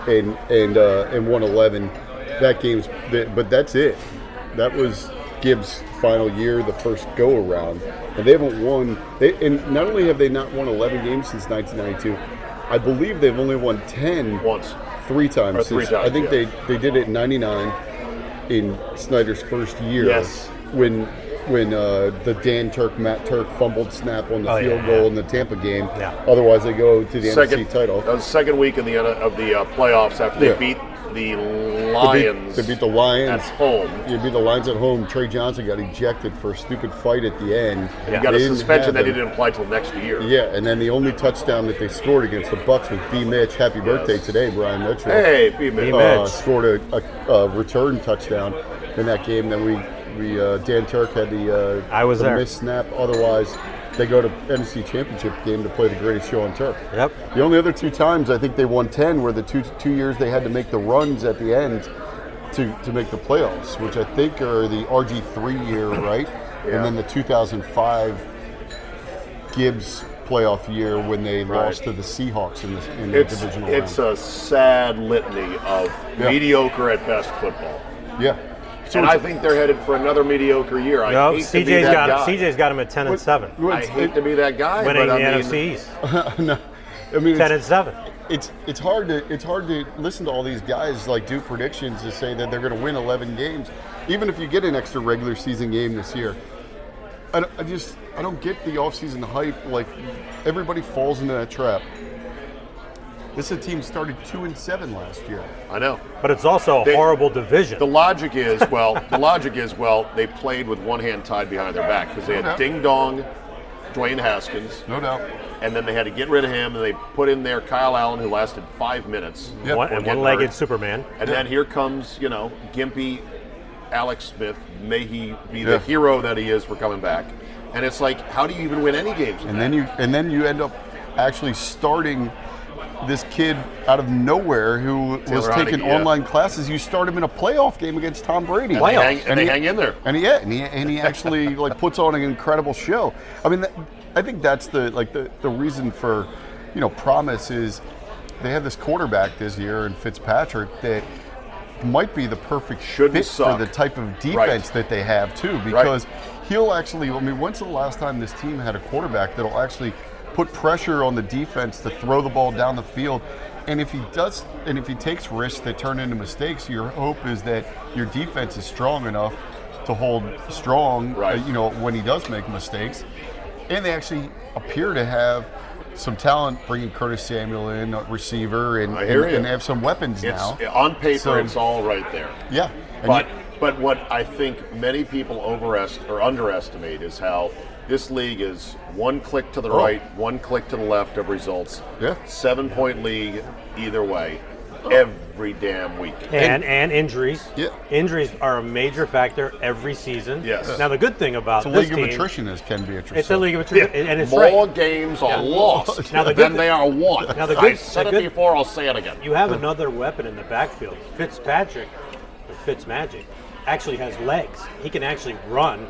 and and uh, and won 11. That game's, but that's it. That was Gibbs' final year, the first go around, and they haven't won. They and not only have they not won 11 games since 1992, I believe they've only won 10 Once. three times. Three since, I think yeah. they they did it in '99 in Snyder's first year. Yes. When when uh, the Dan Turk Matt Turk fumbled snap on the Oh, field yeah. goal in the Tampa game. Yeah. Otherwise, they go to the second NFC title. That was the second week in the of the uh, playoffs after they Yeah. beat the They beat- Lions. They beat the Lions. at home. You beat the Lions at home. Trey Johnson got ejected for a stupid fight at the end. You got They a suspension that him. didn't apply till next year. Yeah, and then the only touchdown that they scored against the Bucks was B. Mitch. Happy birthday today, Brian Mitchell. Hey, B. Mitch. Uh, scored a, a, a return touchdown in that game. Then we we uh, Dan Turk had the uh, I was the there. missed snap. Otherwise, they go to NFC Championship game to play the greatest show on turf. Yep. The only other two times I think they won ten were the two two years they had to make the runs at the end to, to make the playoffs, which I think are the RG three year, right? Yeah. And then the 2005 Gibbs playoff year when they Right. lost to the Seahawks in the, in the It's, divisional it's round. a sad litany of Yeah. mediocre at best football. yeah. So and I think they're headed for another mediocre year. I Nope, hate to be that got guy. CJ's got him at ten and seven, I hate it- to be that guy, winning but the I mean, NFC East. no, I mean Ten it's, and seven. it's it's hard to it's hard to listen to all these guys like do predictions to say that they're going to win 11 games, even if you get an extra regular season game this year. I, I just I don't get the offseason hype. Like everybody falls into that trap. This is a team started two and seven last year. I know. But it's also a They- horrible division. The logic is, well, the logic is, well, they played with one hand tied behind their back because they had No doubt. Ding Dong, Dwayne Haskins, No doubt. and then they had to get rid of him, and they put in there Kyle Allen, who lasted five minutes. Yeah. one, and one-legged hurt. Superman. And then here comes, you know, Gimpy, Alex Smith. May he be the hero that he is for coming back. And it's like, how do you even win any games? And that? then you and then you end up actually starting this kid out of nowhere who was Taylor taking Heineke, yeah. online classes. You start him in a playoff game against Tom Brady. and they, hang, and they hang in there. And he, yeah, and he, and he actually like puts on an incredible show. I mean, that, I think that's the like the, the reason for you know promise is they have this quarterback this year in Fitzpatrick that might be the perfect Shouldn't fit suck. for the type of defense Right. that they have too, because he'll actually. I mean, when's the last time this team had a quarterback that'll actually put pressure on the defense to throw the ball down the field? And if he does, and if he takes risks that turn into mistakes, your hope is that your defense is strong enough to hold strong. Right. uh, you know, when he does make mistakes, and they actually appear to have some talent, bringing Curtis Samuel in, a receiver, and and, and have some weapons It's now. on paper, So- it's all right there. Yeah, But you- but what I think many people overest or underestimate is how This league is one click to the Oh. right, one click to the left of results. Yeah. Seven point league either way, oh. every damn week. And and injuries. Yeah. Injuries are a major factor every season. Yes. Now the good thing about It's a this league of team, attrition, as Ken Beatrice it's a league of attrition, and it's More right. games are lost Now, the than good they are won. Now, the good, I said the it before. I'll say it again. You have another weapon in the backfield. Fitzpatrick, or Fitzmagic, actually has legs. He can actually run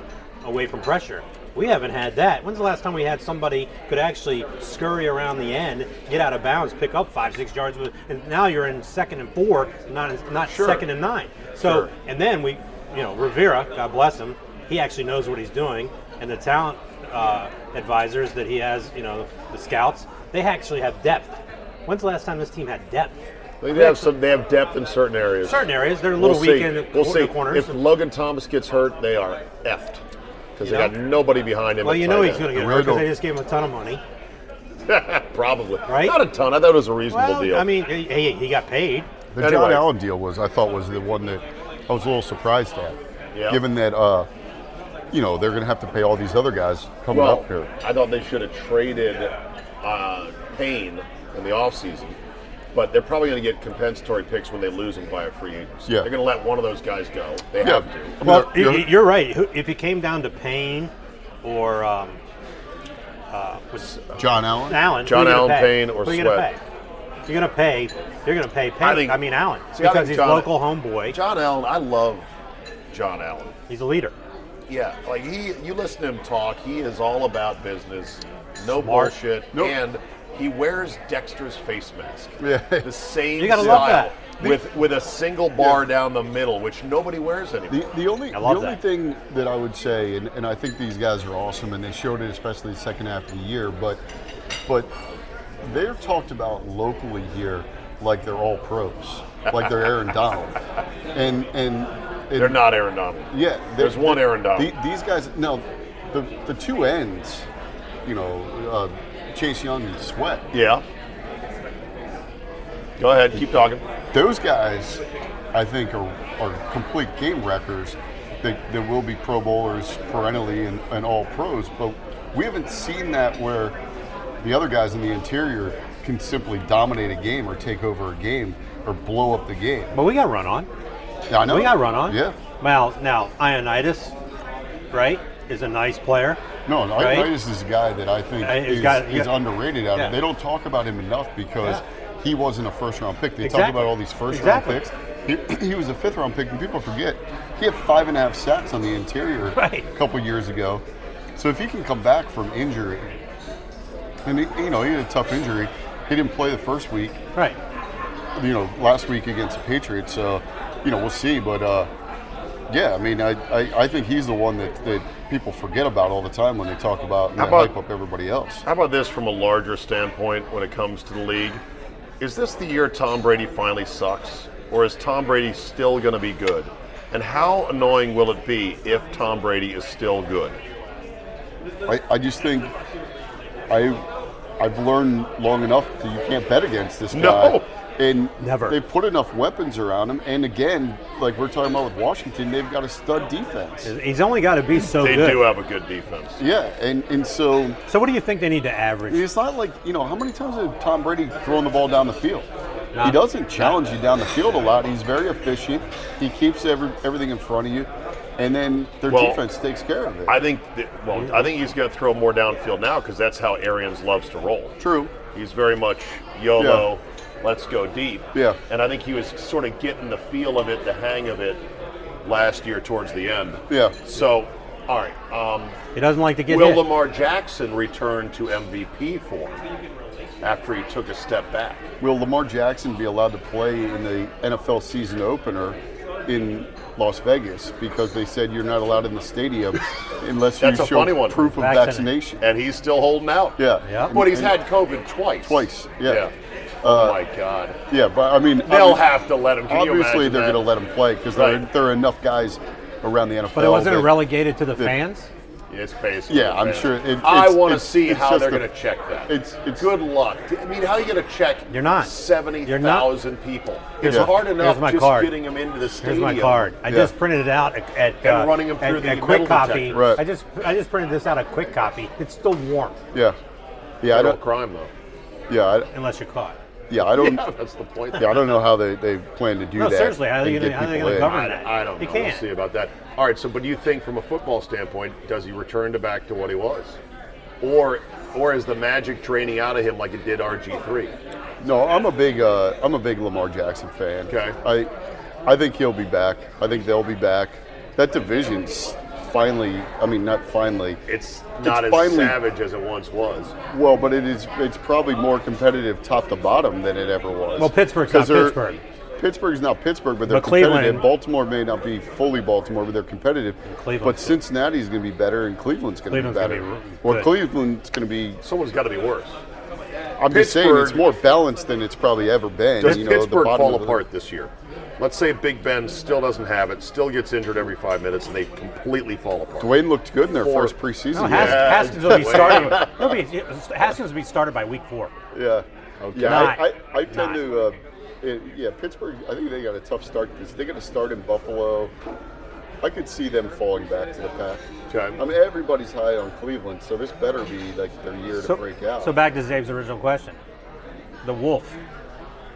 away from pressure. We haven't had that. When's the last time we had somebody could actually scurry around the end, get out of bounds, pick up five, six yards, with, and now you're in second and four, not not Sure. second and nine. So, Sure. and then we, you know, Rivera, God bless him, he actually knows what he's doing, and the talent uh, advisors that he has, you know, the scouts, they actually have depth. When's the last time this team had depth? They have some. They have depth in certain areas. certain areas. They're a little we'll weak see. in the, we'll cor- see. the corners. If Logan Thomas gets hurt, they are effed because You they know? got nobody behind him. well, you know tight he's going to get I hurt really because they just gave him a ton of money. Probably. Right? Not a ton. I thought it was a reasonable Well, deal. I mean, he, he, he got paid. The John Allen deal was, I thought, was the one that I was a little surprised at. Yeah. Given that, uh, you know, they're going to have to pay all these other guys coming well, up here. I thought they should have traded uh, Payne in the offseason. But they're probably going to get compensatory picks when they lose him via free agency. Yeah. They're going to let one of those guys go. They Yeah. have to. I mean, Well, they're- y- y- you're right. If it came down to Payne or um, uh, was John Allen. Allen, John who you gonna Allen, pay? Payne, or who Sweat? You're going to pay. You're going to pay Payne. I I, mean Allen See, because he's John- local homeboy. John Allen, I love John Allen. He's a leader. Yeah, like he, you listen to him talk. He is all about business, no Smart. bullshit, Nope. and he wears Dexter's face mask. Yeah. the same You gotta style love that. with with a single bar down the middle, which nobody wears anymore. The, the only, I the only that. thing that I would say, and, and I think these guys are awesome, and they showed it especially the second half of the year, but but they're talked about locally here like they're all pros, like they're Aaron Donald, and and, and They're not Aaron Donald. Yeah, There's one Aaron Donald. the- these guys, no, the the two ends, you know, uh, Chase Young and Sweat. Yeah. Go ahead, keep talking. Those guys, I think, are, are complete game wreckers. They, they will be Pro Bowlers perennially and, and all pros, but we haven't seen that where the other guys in the interior can simply dominate a game or take over a game or blow up the game. But we got run on. Yeah, I know. We got run on. Yeah. Well, now Ioannidis, right, is a nice player. No, Right? Ioannidis is a guy that I think Uh, he's is, got- he is got- underrated out Yeah. of. They don't talk about him enough because Yeah. he wasn't a first round pick. They talk about all these first Exactly. round picks. He, he was a fifth round pick, and people forget he had five and a half sacks on the interior Right. a couple years ago. So if he can come back from injury, and he, you know he had a tough injury, he didn't play the first week. Right. You know, last week against the Patriots. Uh, you know, we'll see, but. Uh, yeah, I mean, I, I, I think he's the one that, that people forget about all the time when they talk about and How about- hype up everybody else. How about this from a larger standpoint when it comes to the league? Is this the year Tom Brady finally sucks? Or is Tom Brady still going to be good? And how annoying will it be if Tom Brady is still good? I, I just think I I've learned long enough that you can't bet against this guy. No. And Never. they put enough weapons around him. And again, like we're talking about with Washington, they've got a stud defense. He's only got to be so They good. do have a good defense. Yeah, and, and so so what do you think they need to average? it's not like, you know, how many times has Tom Brady thrown the ball down the field? he doesn't challenge you down the field a lot. He's very efficient. He keeps every, everything in front of you. And then their Well, defense takes care of it. I think that, well, I think he's going to throw more downfield now because that's how Arians loves to roll. True. He's very much YOLO, let's go deep. Yeah. And I think he was sort of getting the feel of it, the hang of it last year towards the end. Yeah. So, all right. Um, He doesn't like to get will hit. Lamar Jackson return to MVP form after he took a step back? Will Lamar Jackson be allowed to play in the NFL season opener in Las Vegas because they said you're not allowed in the stadium unless you show funny one. proof of Vaccinated. vaccination. And he's still holding out. Yeah. Yeah. But he's And- had COVID twice. Twice, yeah. Oh Uh, my God. Yeah, but I mean, They'll obvi- have to let him. Can obviously they're going to let him play because Right. there, there are enough guys around the NFL. but it wasn't that- relegated to the that- fans. It's basically. Yeah, I'm sure it- I want to see it's how they're a- going to check that. it's- it's- good luck. I mean, how are you going to check? You're not. seventy You're not. thousand people. It's Yeah. hard enough my just card. getting them into the stadium. Here's stadium. my card. I Yeah. just printed it out at, at And uh, running 'em at- through the at quick copy. Right. I just I just printed this out a quick copy. It's still warm Yeah, yeah, I don't. crime though. Yeah, I, unless you're caught. Yeah, I don't. Yeah, that's the point. Yeah, I don't know how they, they plan to do No, that. seriously, how are they and gonna- get how are they gonna govern I, that. I don't You know. We'll can't. see about that. All right. So, but do you think, from a football standpoint, does he return to back to what he was, or or is the magic draining out of him like it did RG three? No, I'm a big uh, I'm a big Lamar Jackson fan. Okay. I I think he'll be back. I think they'll be back. That division's finally. I mean, not finally. It's not as finally- savage as it once was. Well, but it is. It's probably more competitive top to bottom than it ever was. Well, Pittsburgh's 'Cause not they're- Pittsburgh. Pittsburgh's not Pittsburgh, but they're But Cleveland- competitive. Baltimore may not be fully Baltimore, but they're competitive. Cleveland's but Cincinnati's going to be better, and Cleveland's going to be better. be r- well, good. Cleveland's going to be. Someone's got to be worse. I'm just saying it's more balanced than it's probably ever been. Does you know, the Pittsburgh bottom fall of the- apart this year? Let's say Big Ben still doesn't have it, still gets injured every five minutes, and they completely fall apart. Dwayne looked good in their Four. first preseason. No, game. Has- Yeah, Haskins will be wait. starting. He'll be, Haskins will be started by week four. Yeah. Okay. Yeah, Not- I, I, I tend not. to. Uh, it, yeah, Pittsburgh. I think they got a tough start. to This they got to start in Buffalo. I could see them falling back to the pack. Okay. I mean, everybody's high on Cleveland, so this better be like their year So, to break out. so back to Czabe's original question. The Wolf.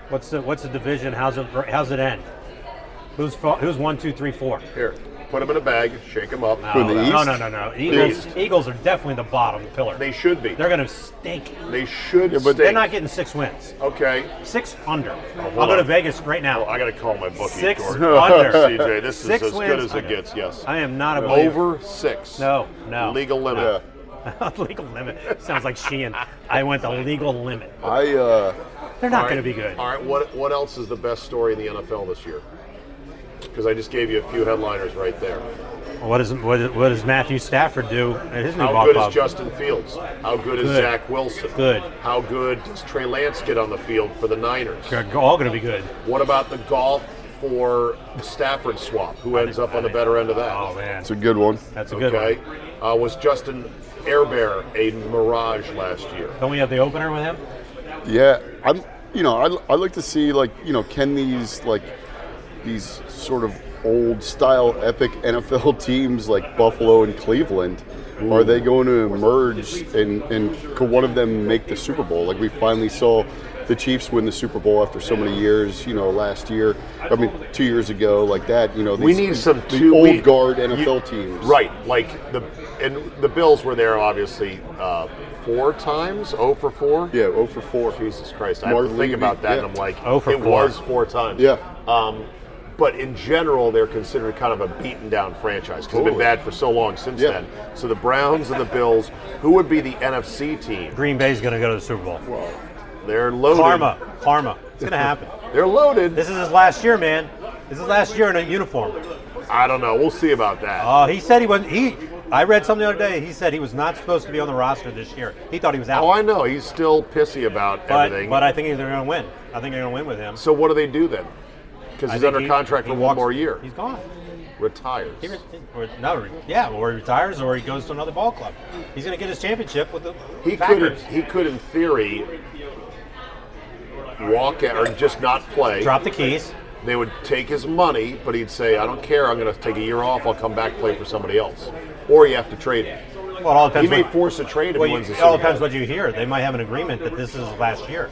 What's the what's the division? How's it how's it end? Who's who's one, two, three, four? Here, put them in a bag, shake them up. No, the no, East? no, no, no. Eagles, Eagles are definitely the bottom pillar. They should be. They're going to stink. They should. but. They're not getting six wins. Okay. Six under. I'll hold go to. Vegas right now. I got to call my bookie. Six under. CJ, this is as good as it gets. Yes. I am not a. Over six. No, no. Legal limit. legal limit. Sounds like Sheehan. I went the legal limit. I. Uh, They're not going to be good. All right. What What else is the best story in the NFL this year? Because I just gave you a few headliners right there. What does what, does- what does Matthew Stafford do at his new How good club? is Justin Fields? How good is Zach Wilson? Good. How good does Trey Lance get on the field for the Niners? They're all going to be good. What about the Goff for Stafford swap? Who ends up on the better end of that? Oh man, it's a good one. that's a good okay. one. Uh, was Justin Herbert a mirage last year? Don't we have the opener with him? Yeah, I'm. You know, I, I like to see like you know, can these like these sort of old style epic NFL teams like Buffalo and Cleveland, are they going to emerge and and could one of them make the Super Bowl? Like we finally saw the Chiefs win the Super Bowl after so many years. You know, last year, I mean, two years ago, like that. You know, We need some the two old we- guard you- NFL teams. Right, like the and the Bills were there obviously uh, four times, 0 for four. Yeah, 0 for 4. Jesus Christ, I have Marv to think Levy, about that, yeah. and I'm like, 0 for it four. was four times. Yeah. Um, but in general, they're considered kind of a beaten down franchise because they've been bad for so long since Yeah. then. So the Browns and the Bills, who would be the NFC team? Green Bay's going to go to the Super Bowl. They're loaded. Karma, karma. It's going to happen. They're loaded. This is his last year, man. This is his last year in a uniform. I don't know. We'll see about that. Oh, he said he wasn't. He. I read something the other day. He said he was not supposed to be on the roster this year. He thought he was out. oh, I know. He's still pissy about but, everything. but I think they're going to win. I think they're going to win with him. so what do they do then? Because he's under he- contract he for one more year. He's gone. Retires. He re- or, no, yeah, or he retires or he goes to another ball club. He's going to get his championship with the He could, he could, in theory, walk out or just not play. Drop the keys. They would take his money, but he'd say, "I don't care. I'm going to take a year off. I'll come back play for somebody else." Or you have to trade him. Well, it all He depends. may what, force a trade if well, he you, wins the it all depends what you hear. They might have an agreement that this is his last year.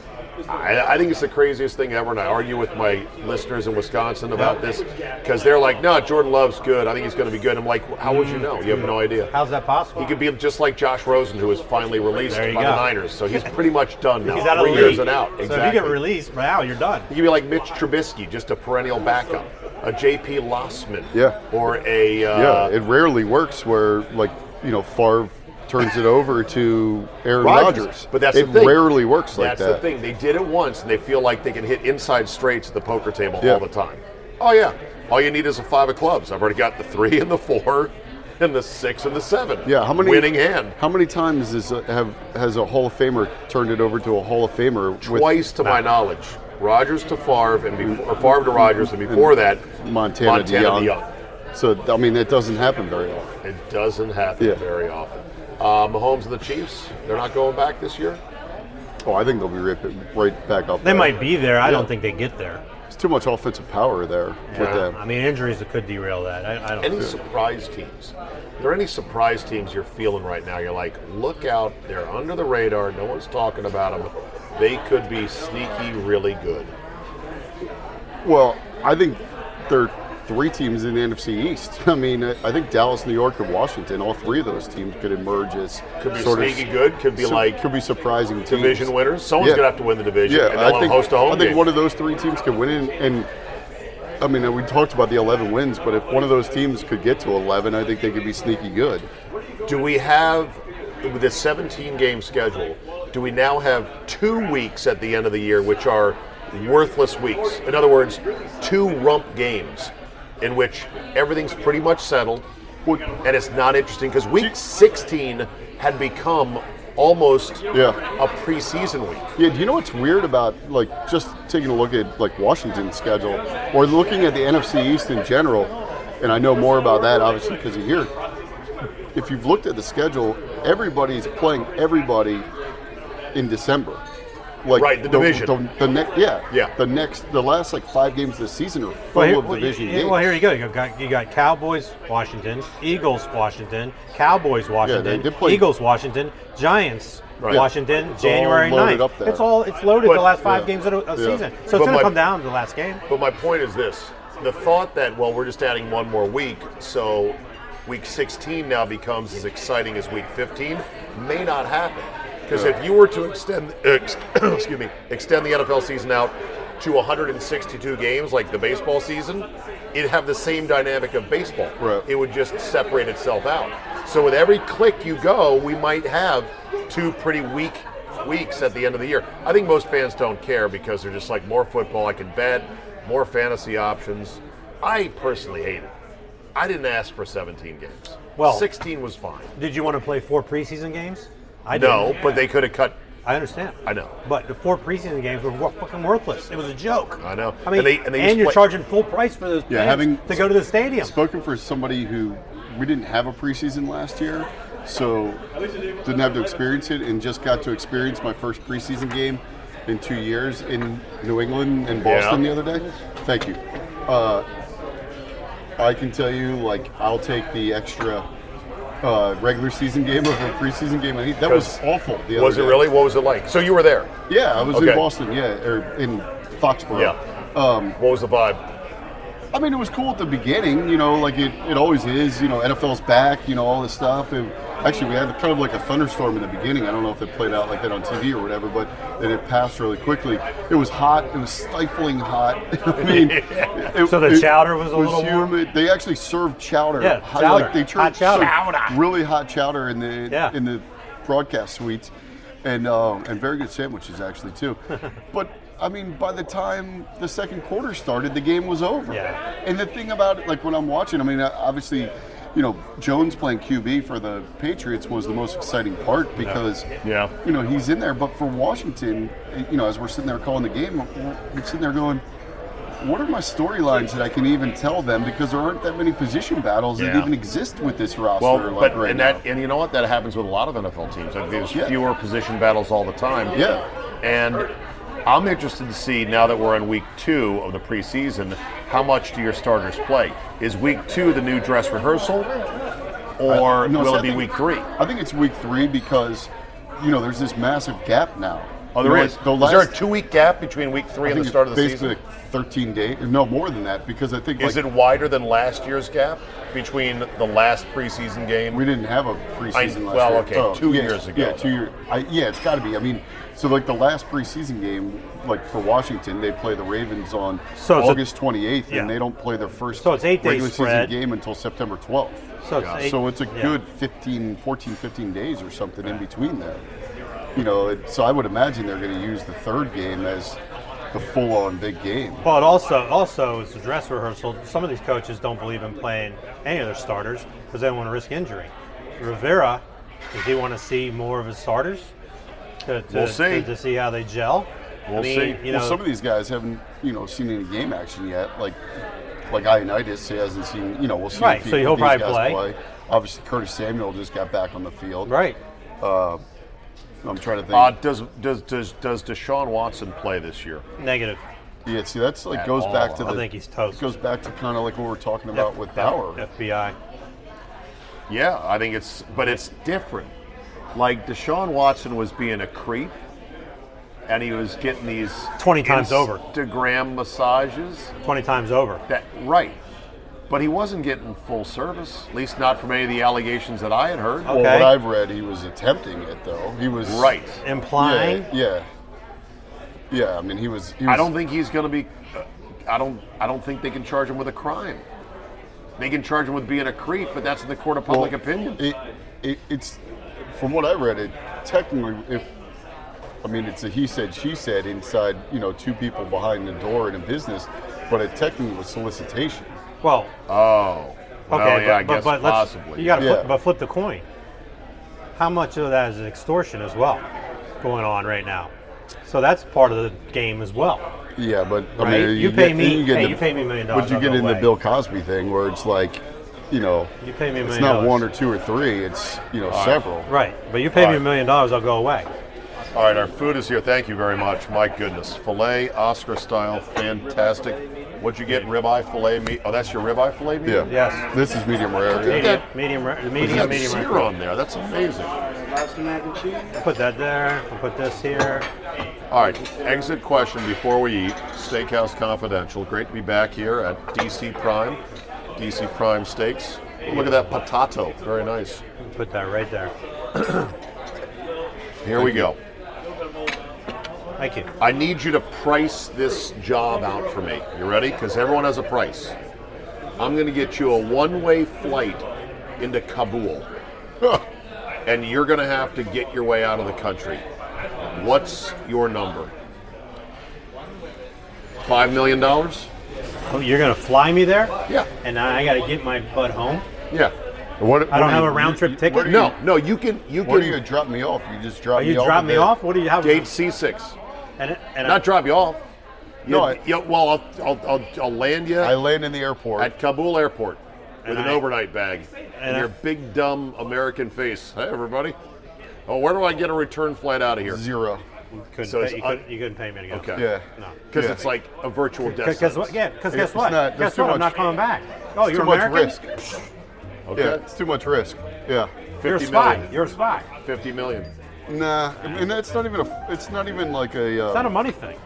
I, I think it's the craziest thing ever, and I argue with my listeners in Wisconsin about this because they're like, "No, Jordan Love's good. I think he's going to be good." I'm like, "How would you know? You have no idea." How's that possible? He could be just like Josh Rosen, who was finally released by go. the Niners. So he's pretty much done now. He's out of Three the years and out. So if you get released, wow, you're done. He could be like Mitch Trubisky, just a perennial backup, a J.P. Losman, Yeah. or a uh, Yeah, it rarely works where like you know Favre turns it over to Aaron Rodgers. But that's it the thing. rarely works like That's that. That's the thing. They did it once, and they feel like they can hit inside straights at the poker table Yeah. all the time. Oh yeah, all you need is a five of clubs. I've already got the three and the four, and the six and the seven. Yeah, how many winning hand? How many times is a, have has a Hall of Famer turned it over to a Hall of Famer Twice to my knowledge. Rodgers to Favre, and before, or Favre to Rodgers, and before that, Montana, Montana DeYoung. DeYoung. So I mean, it doesn't happen very often. It doesn't happen Yeah. very often. Uh, Mahomes and the Chiefs, they're not going back this year? Oh, I think they'll be right, right back up. They there. might be there. I Yeah. don't think they get there. It's too much offensive power there with Yeah. them. I mean, injuries that could derail that. I, I don't. Any know. surprise teams? Are there any surprise teams you're feeling right now? You're like, look out, they're under the radar, no one's talking about them. They could be sneaky really good. Well, I think there are three teams in the NFC East. I mean, I think Dallas, New York, and Washington. All three of those teams could emerge as Could be sort sneaky of good, could be su- like could be surprising teams. division winners. Someone's Yeah. going to have to win the division, Yeah, and I think host a home I think game. one of those three teams could win it, and I mean, we talked about the 11 wins, but if one of those teams could get to 11, I think they could be sneaky good. Do we have, with this 17 game schedule, do we now have two weeks at the end of the year which are worthless weeks? In other words, two rump games in which everything's pretty much settled and it's not interesting because week 16 had become almost Yeah. a preseason week. Yeah, do you know what's weird about like just taking a look at like Washington's schedule or looking at the NFC East in general? And I know more about that obviously because of here. If you've looked at the schedule, everybody's playing everybody in December. Like Right, the division. The, the next, yeah, Yeah. The next, the last like five games of the season are full Well, here, of division well, games. well, here you go. You got you got Cowboys, Washington, Eagles, Washington, Cowboys, Washington, play- Eagles, Washington, Giants, Right. Washington, It's January loaded 9th. up there. It's all it's loaded But- the last five Yeah. games of the Yeah. season. So it's going to come down to the last game. But my point is this the thought that, well, we're just adding one more week, so week 16 now becomes as exciting as week 15 may not happen. Because if you were to extend, ex- excuse me, extend the NFL season out to 162 games like the baseball season, it'd have the same dynamic of baseball. Right. It would just separate itself out. So with every click you go, we might have two pretty weak weeks at the end of the year. I think most fans don't care because they're just like more football I can bet, more fantasy options. I personally hate it. I didn't ask for 17 games. Well- 16 was fine. Did you want to play four preseason games? I No, didn't. but they could have cut. I understand. I know. But the four preseason games were fucking worthless. It was a joke. I know. I mean, And and, they- and they just you're play- charging full price for those Yeah, having to go to the stadium. Spoken for somebody who we didn't have a preseason last year, so didn't have to experience it, and just got to experience my first preseason game in two years in New England and Boston Yeah. the other day. Thank you. Uh, I can tell you, like, I'll take the extra uh, regular season game over a preseason game. That was awful. The Was it day. really? What was it like? So you were there. Yeah, I was Okay. in Boston. Yeah, or in Foxborough. Yeah. Um, What was the vibe? I mean, it was cool at the beginning, you know, like it, it always is. You know, NFL's back, you know, all this stuff. And actually, we had kind of like a thunderstorm in the beginning. I don't know if it played out like that on TV or whatever, but then it passed really quickly. It was hot. It was stifling hot. I mean, it- So the it chowder was a little warm? humid. They actually served chowder. Yeah, hot, chowder. Like they Hot served chowder. really hot chowder in the Yeah. in the broadcast suites, and um, and very good sandwiches actually too. but I mean, by the time the second quarter started, the game was over. Yeah. And the thing about it, like when I'm watching, I mean, uh, obviously, you know, Jones playing QB for the Patriots was the most exciting part because, Yeah. you know, he's in there. But for Washington, you know, as we're sitting there calling the game, we're sitting there going, what are my storylines that I can even tell them? Because there aren't that many position battles that even exist with this roster. Well, like but right and now. that and you know what that happens with a lot of NFL teams. Like there's Yeah. fewer position battles all the time. Yeah. And I'm interested to see now that we're in week two of the preseason, how much do your starters play? Is week two the new dress rehearsal, or I- no, will so it be think- week three? I think it's week three because, you know, there's this massive gap now. Oh, there You know, is. The is there a two-week gap between week three I and the start of the basically season? like 13 days, no more than that, because I think Is like, it wider than last year's gap between the last preseason game? we didn't have a preseason I- last well, year. okay, oh, two yeah, years ago. Yeah, two years. Yeah, it's got to be. I mean, so like the last preseason game, like for Washington, they play the Ravens on So August 28th, Yeah. and they don't play their first So it's eight days regular spread. season game until September 12th. So it's eight- So it's a yeah. good 15, 14, 15 days or something in between there. You know, it, so I would imagine they're going to use the third game as the full-on big game. Well, it also also it's a dress rehearsal. Some of these coaches don't believe in playing any of their starters because they don't want to risk injury. Rivera, does he want to see more of his starters? To, to, We'll see. To, to see how they gel. We'll I mean, see. You know, well, some of these guys haven't, you know, seen any game action yet. Like like Ioannidis. He hasn't seen. You know, we'll see. Right, if he- so he'll probably guys play. Obviously, Curtis Samuel just got back on the field. Right. I'm trying to think. Uh, does does does does Deshaun Watson play this year? Negative. yeah, see, that's like At goes back to the. I think he's toast. Goes back to kind of like what we were talking about F- with F- Bauer. FBI. Yeah, I think it's, but it's different. Like Deshaun Watson was being a creep, and he was getting these 20 times over. Instagram massages. 20 times over. That right, but he wasn't getting full service. At least not from any of the allegations that I had heard. Well, what I've read, he was attempting it though. He was Right. Implying. Yeah, yeah. Yeah, I mean, he was. He was I don't think he's going to be. Uh, I don't. I don't think they can charge him with a crime. They can charge him with being a creep, but that's in the court of public Well, opinion. It, it, it's from what I read. It technically, if I mean, it's a he said she said inside. You know, two people behind the door in a business, but it technically was solicitation. Well, oh. Well, okay, yeah, I but, but, guess but let's, possibly. you got to Yeah. flip, but flip the coin. How much of that is extortion as well going on right now? So that's part of the game as well. Yeah, but I Right. mean, You pay get- me- get hey, in you pay me a million dollars, But you get in the. Bill Cosby thing where it's like, you know, You pay me a it's not dollars. one or two or three. It's you know several. Right, but you pay All me a right. million dollars, I'll go away. All right, our food is here. Thank you very much. My goodness. Filet, Oscar style, fantastic. What'd you get? Ribeye, filet meat. Oh, that's your ribeye filet meat? Yeah. Yes. This is medium rare. Medium. Yeah. Medium, medium, rare- Look medium, at medium. sear rare. on there. That's amazing. I'll put that there. I'll put this here. All right, exit question before we eat. Steakhouse Confidential. Great to be back here at DC Prime, DC Prime Steaks. Look at that potato. Very nice. Put that right there. Here we go. Thank you. I need you to price this job out for me. You ready? Because everyone has a price. I'm going to get you a one way flight into Kabul. and you're going to have to get your way out of the country. What's your number? $5 million? Oh, you're gonna fly me there? Yeah. And I got to get my butt home. Yeah. What, I don't have a round trip ticket. No, no, you can. You What do you can. drop me off? You just drop Oh, me you off. drop and me off? What do you have? Gate C6. And, and Not drop you off. No, I- you- well, I'll, I'll, I'll, I'll land you I land in the airport. at Kabul Airport with an I- overnight bag and, and your I- big dumb American face. Hey, everybody. Oh, where do I get a return flight out of here? Zero. Couldn't so pay, it's you, un- couldn't, you couldn't pay me to go. Okay. Yeah. No. Because Yeah. it's like a virtual death Because sentence. what? Yeah. Because It's guess what? not- there's guess too what? I'm much- not coming back. Oh, you're too much American. risk. Okay. Yeah, it's too much risk. Yeah. You're a 50 spy. million. You're a spy. 50 million. Nah, and that's not even a. It's not even like a. Uh, It's not a money thing.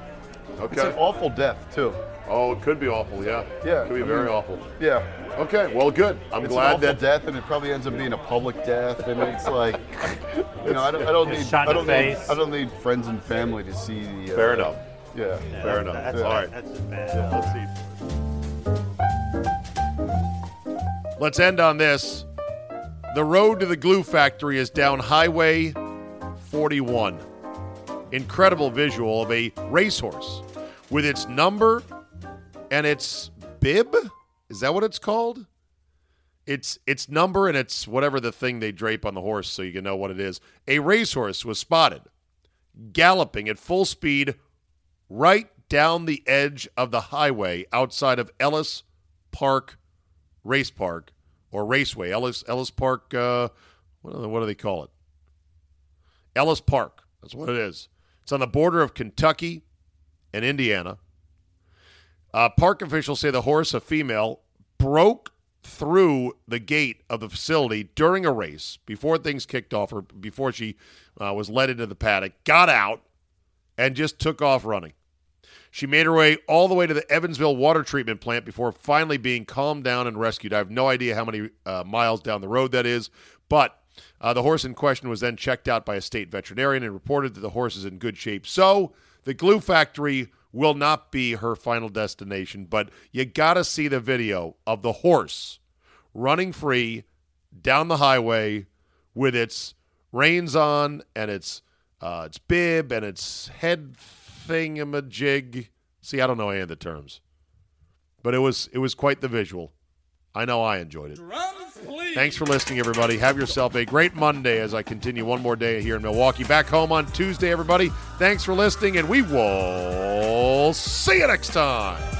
Okay. it's an awful death too. Oh, it could be awful, yeah. Yeah, It Could be I very mean- awful. Yeah. Okay, well, good. I'm It's an glad awful that. death, and it probably ends up being a public death, and it's like, you know, I don't, I don't need, shot I don't the need. I don't need friends and family to see the. Uh, Fair enough. Yeah. Fair enough. That's, All right. That's just bad. Let's see. Let's end on this. The road to the glue factory is down Highway 41. Incredible visual of a racehorse with its number and its bib. Is that what it's called? It's its number and it's whatever the thing they drape on the horse so you can know what it is. A racehorse was spotted galloping at full speed right down the edge of the highway outside of Ellis Park Race Park or Raceway. Ellis Ellis Park. Uh, what, do they, what do they call it? Ellis Park. That's what it is. It's on the border of Kentucky and Indiana. Uh, park officials say the horse, a female, broke through the gate of the facility during a race before things kicked off, or before she uh, was led into the paddock, got out, and just took off running. She made her way all the way to the Evansville water treatment plant before finally being calmed down and rescued. I have no idea how many uh, miles down the road that is, but uh, the horse in question was then checked out by a state veterinarian and reported that the horse is in good shape. So the glue factory will not be her final destination, but you got to see the video of the horse running free down the highway with its reins on and its uh, its bib and its head thingamajig. See, I don't know any of the terms, but it was it was quite the visual. I know I enjoyed it. Thanks for listening, everybody. Have yourself a great Monday as I continue one more day here in Milwaukee. Back home on Tuesday, everybody. Thanks for listening, and we will see you next time.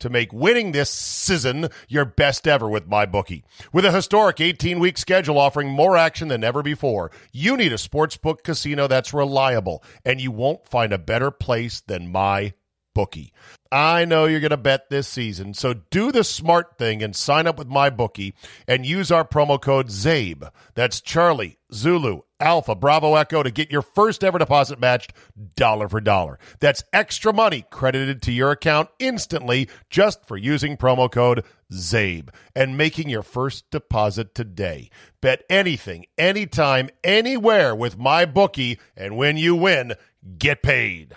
to make winning this season your best ever with MyBookie. With a historic 18 week schedule offering more action than ever before, you need a sportsbook casino that's reliable, and you won't find a better place than MyBookie. I know you're going to bet this season, so do the smart thing and sign up with MyBookie and use our promo code CZABE. That's Charlie, Zulu, Alpha, Bravo, Echo to get your first ever deposit matched dollar for dollar. That's extra money credited to your account instantly just for using promo code CZABE and making your first deposit today. Bet anything, anytime, anywhere with MyBookie and when you win, get paid.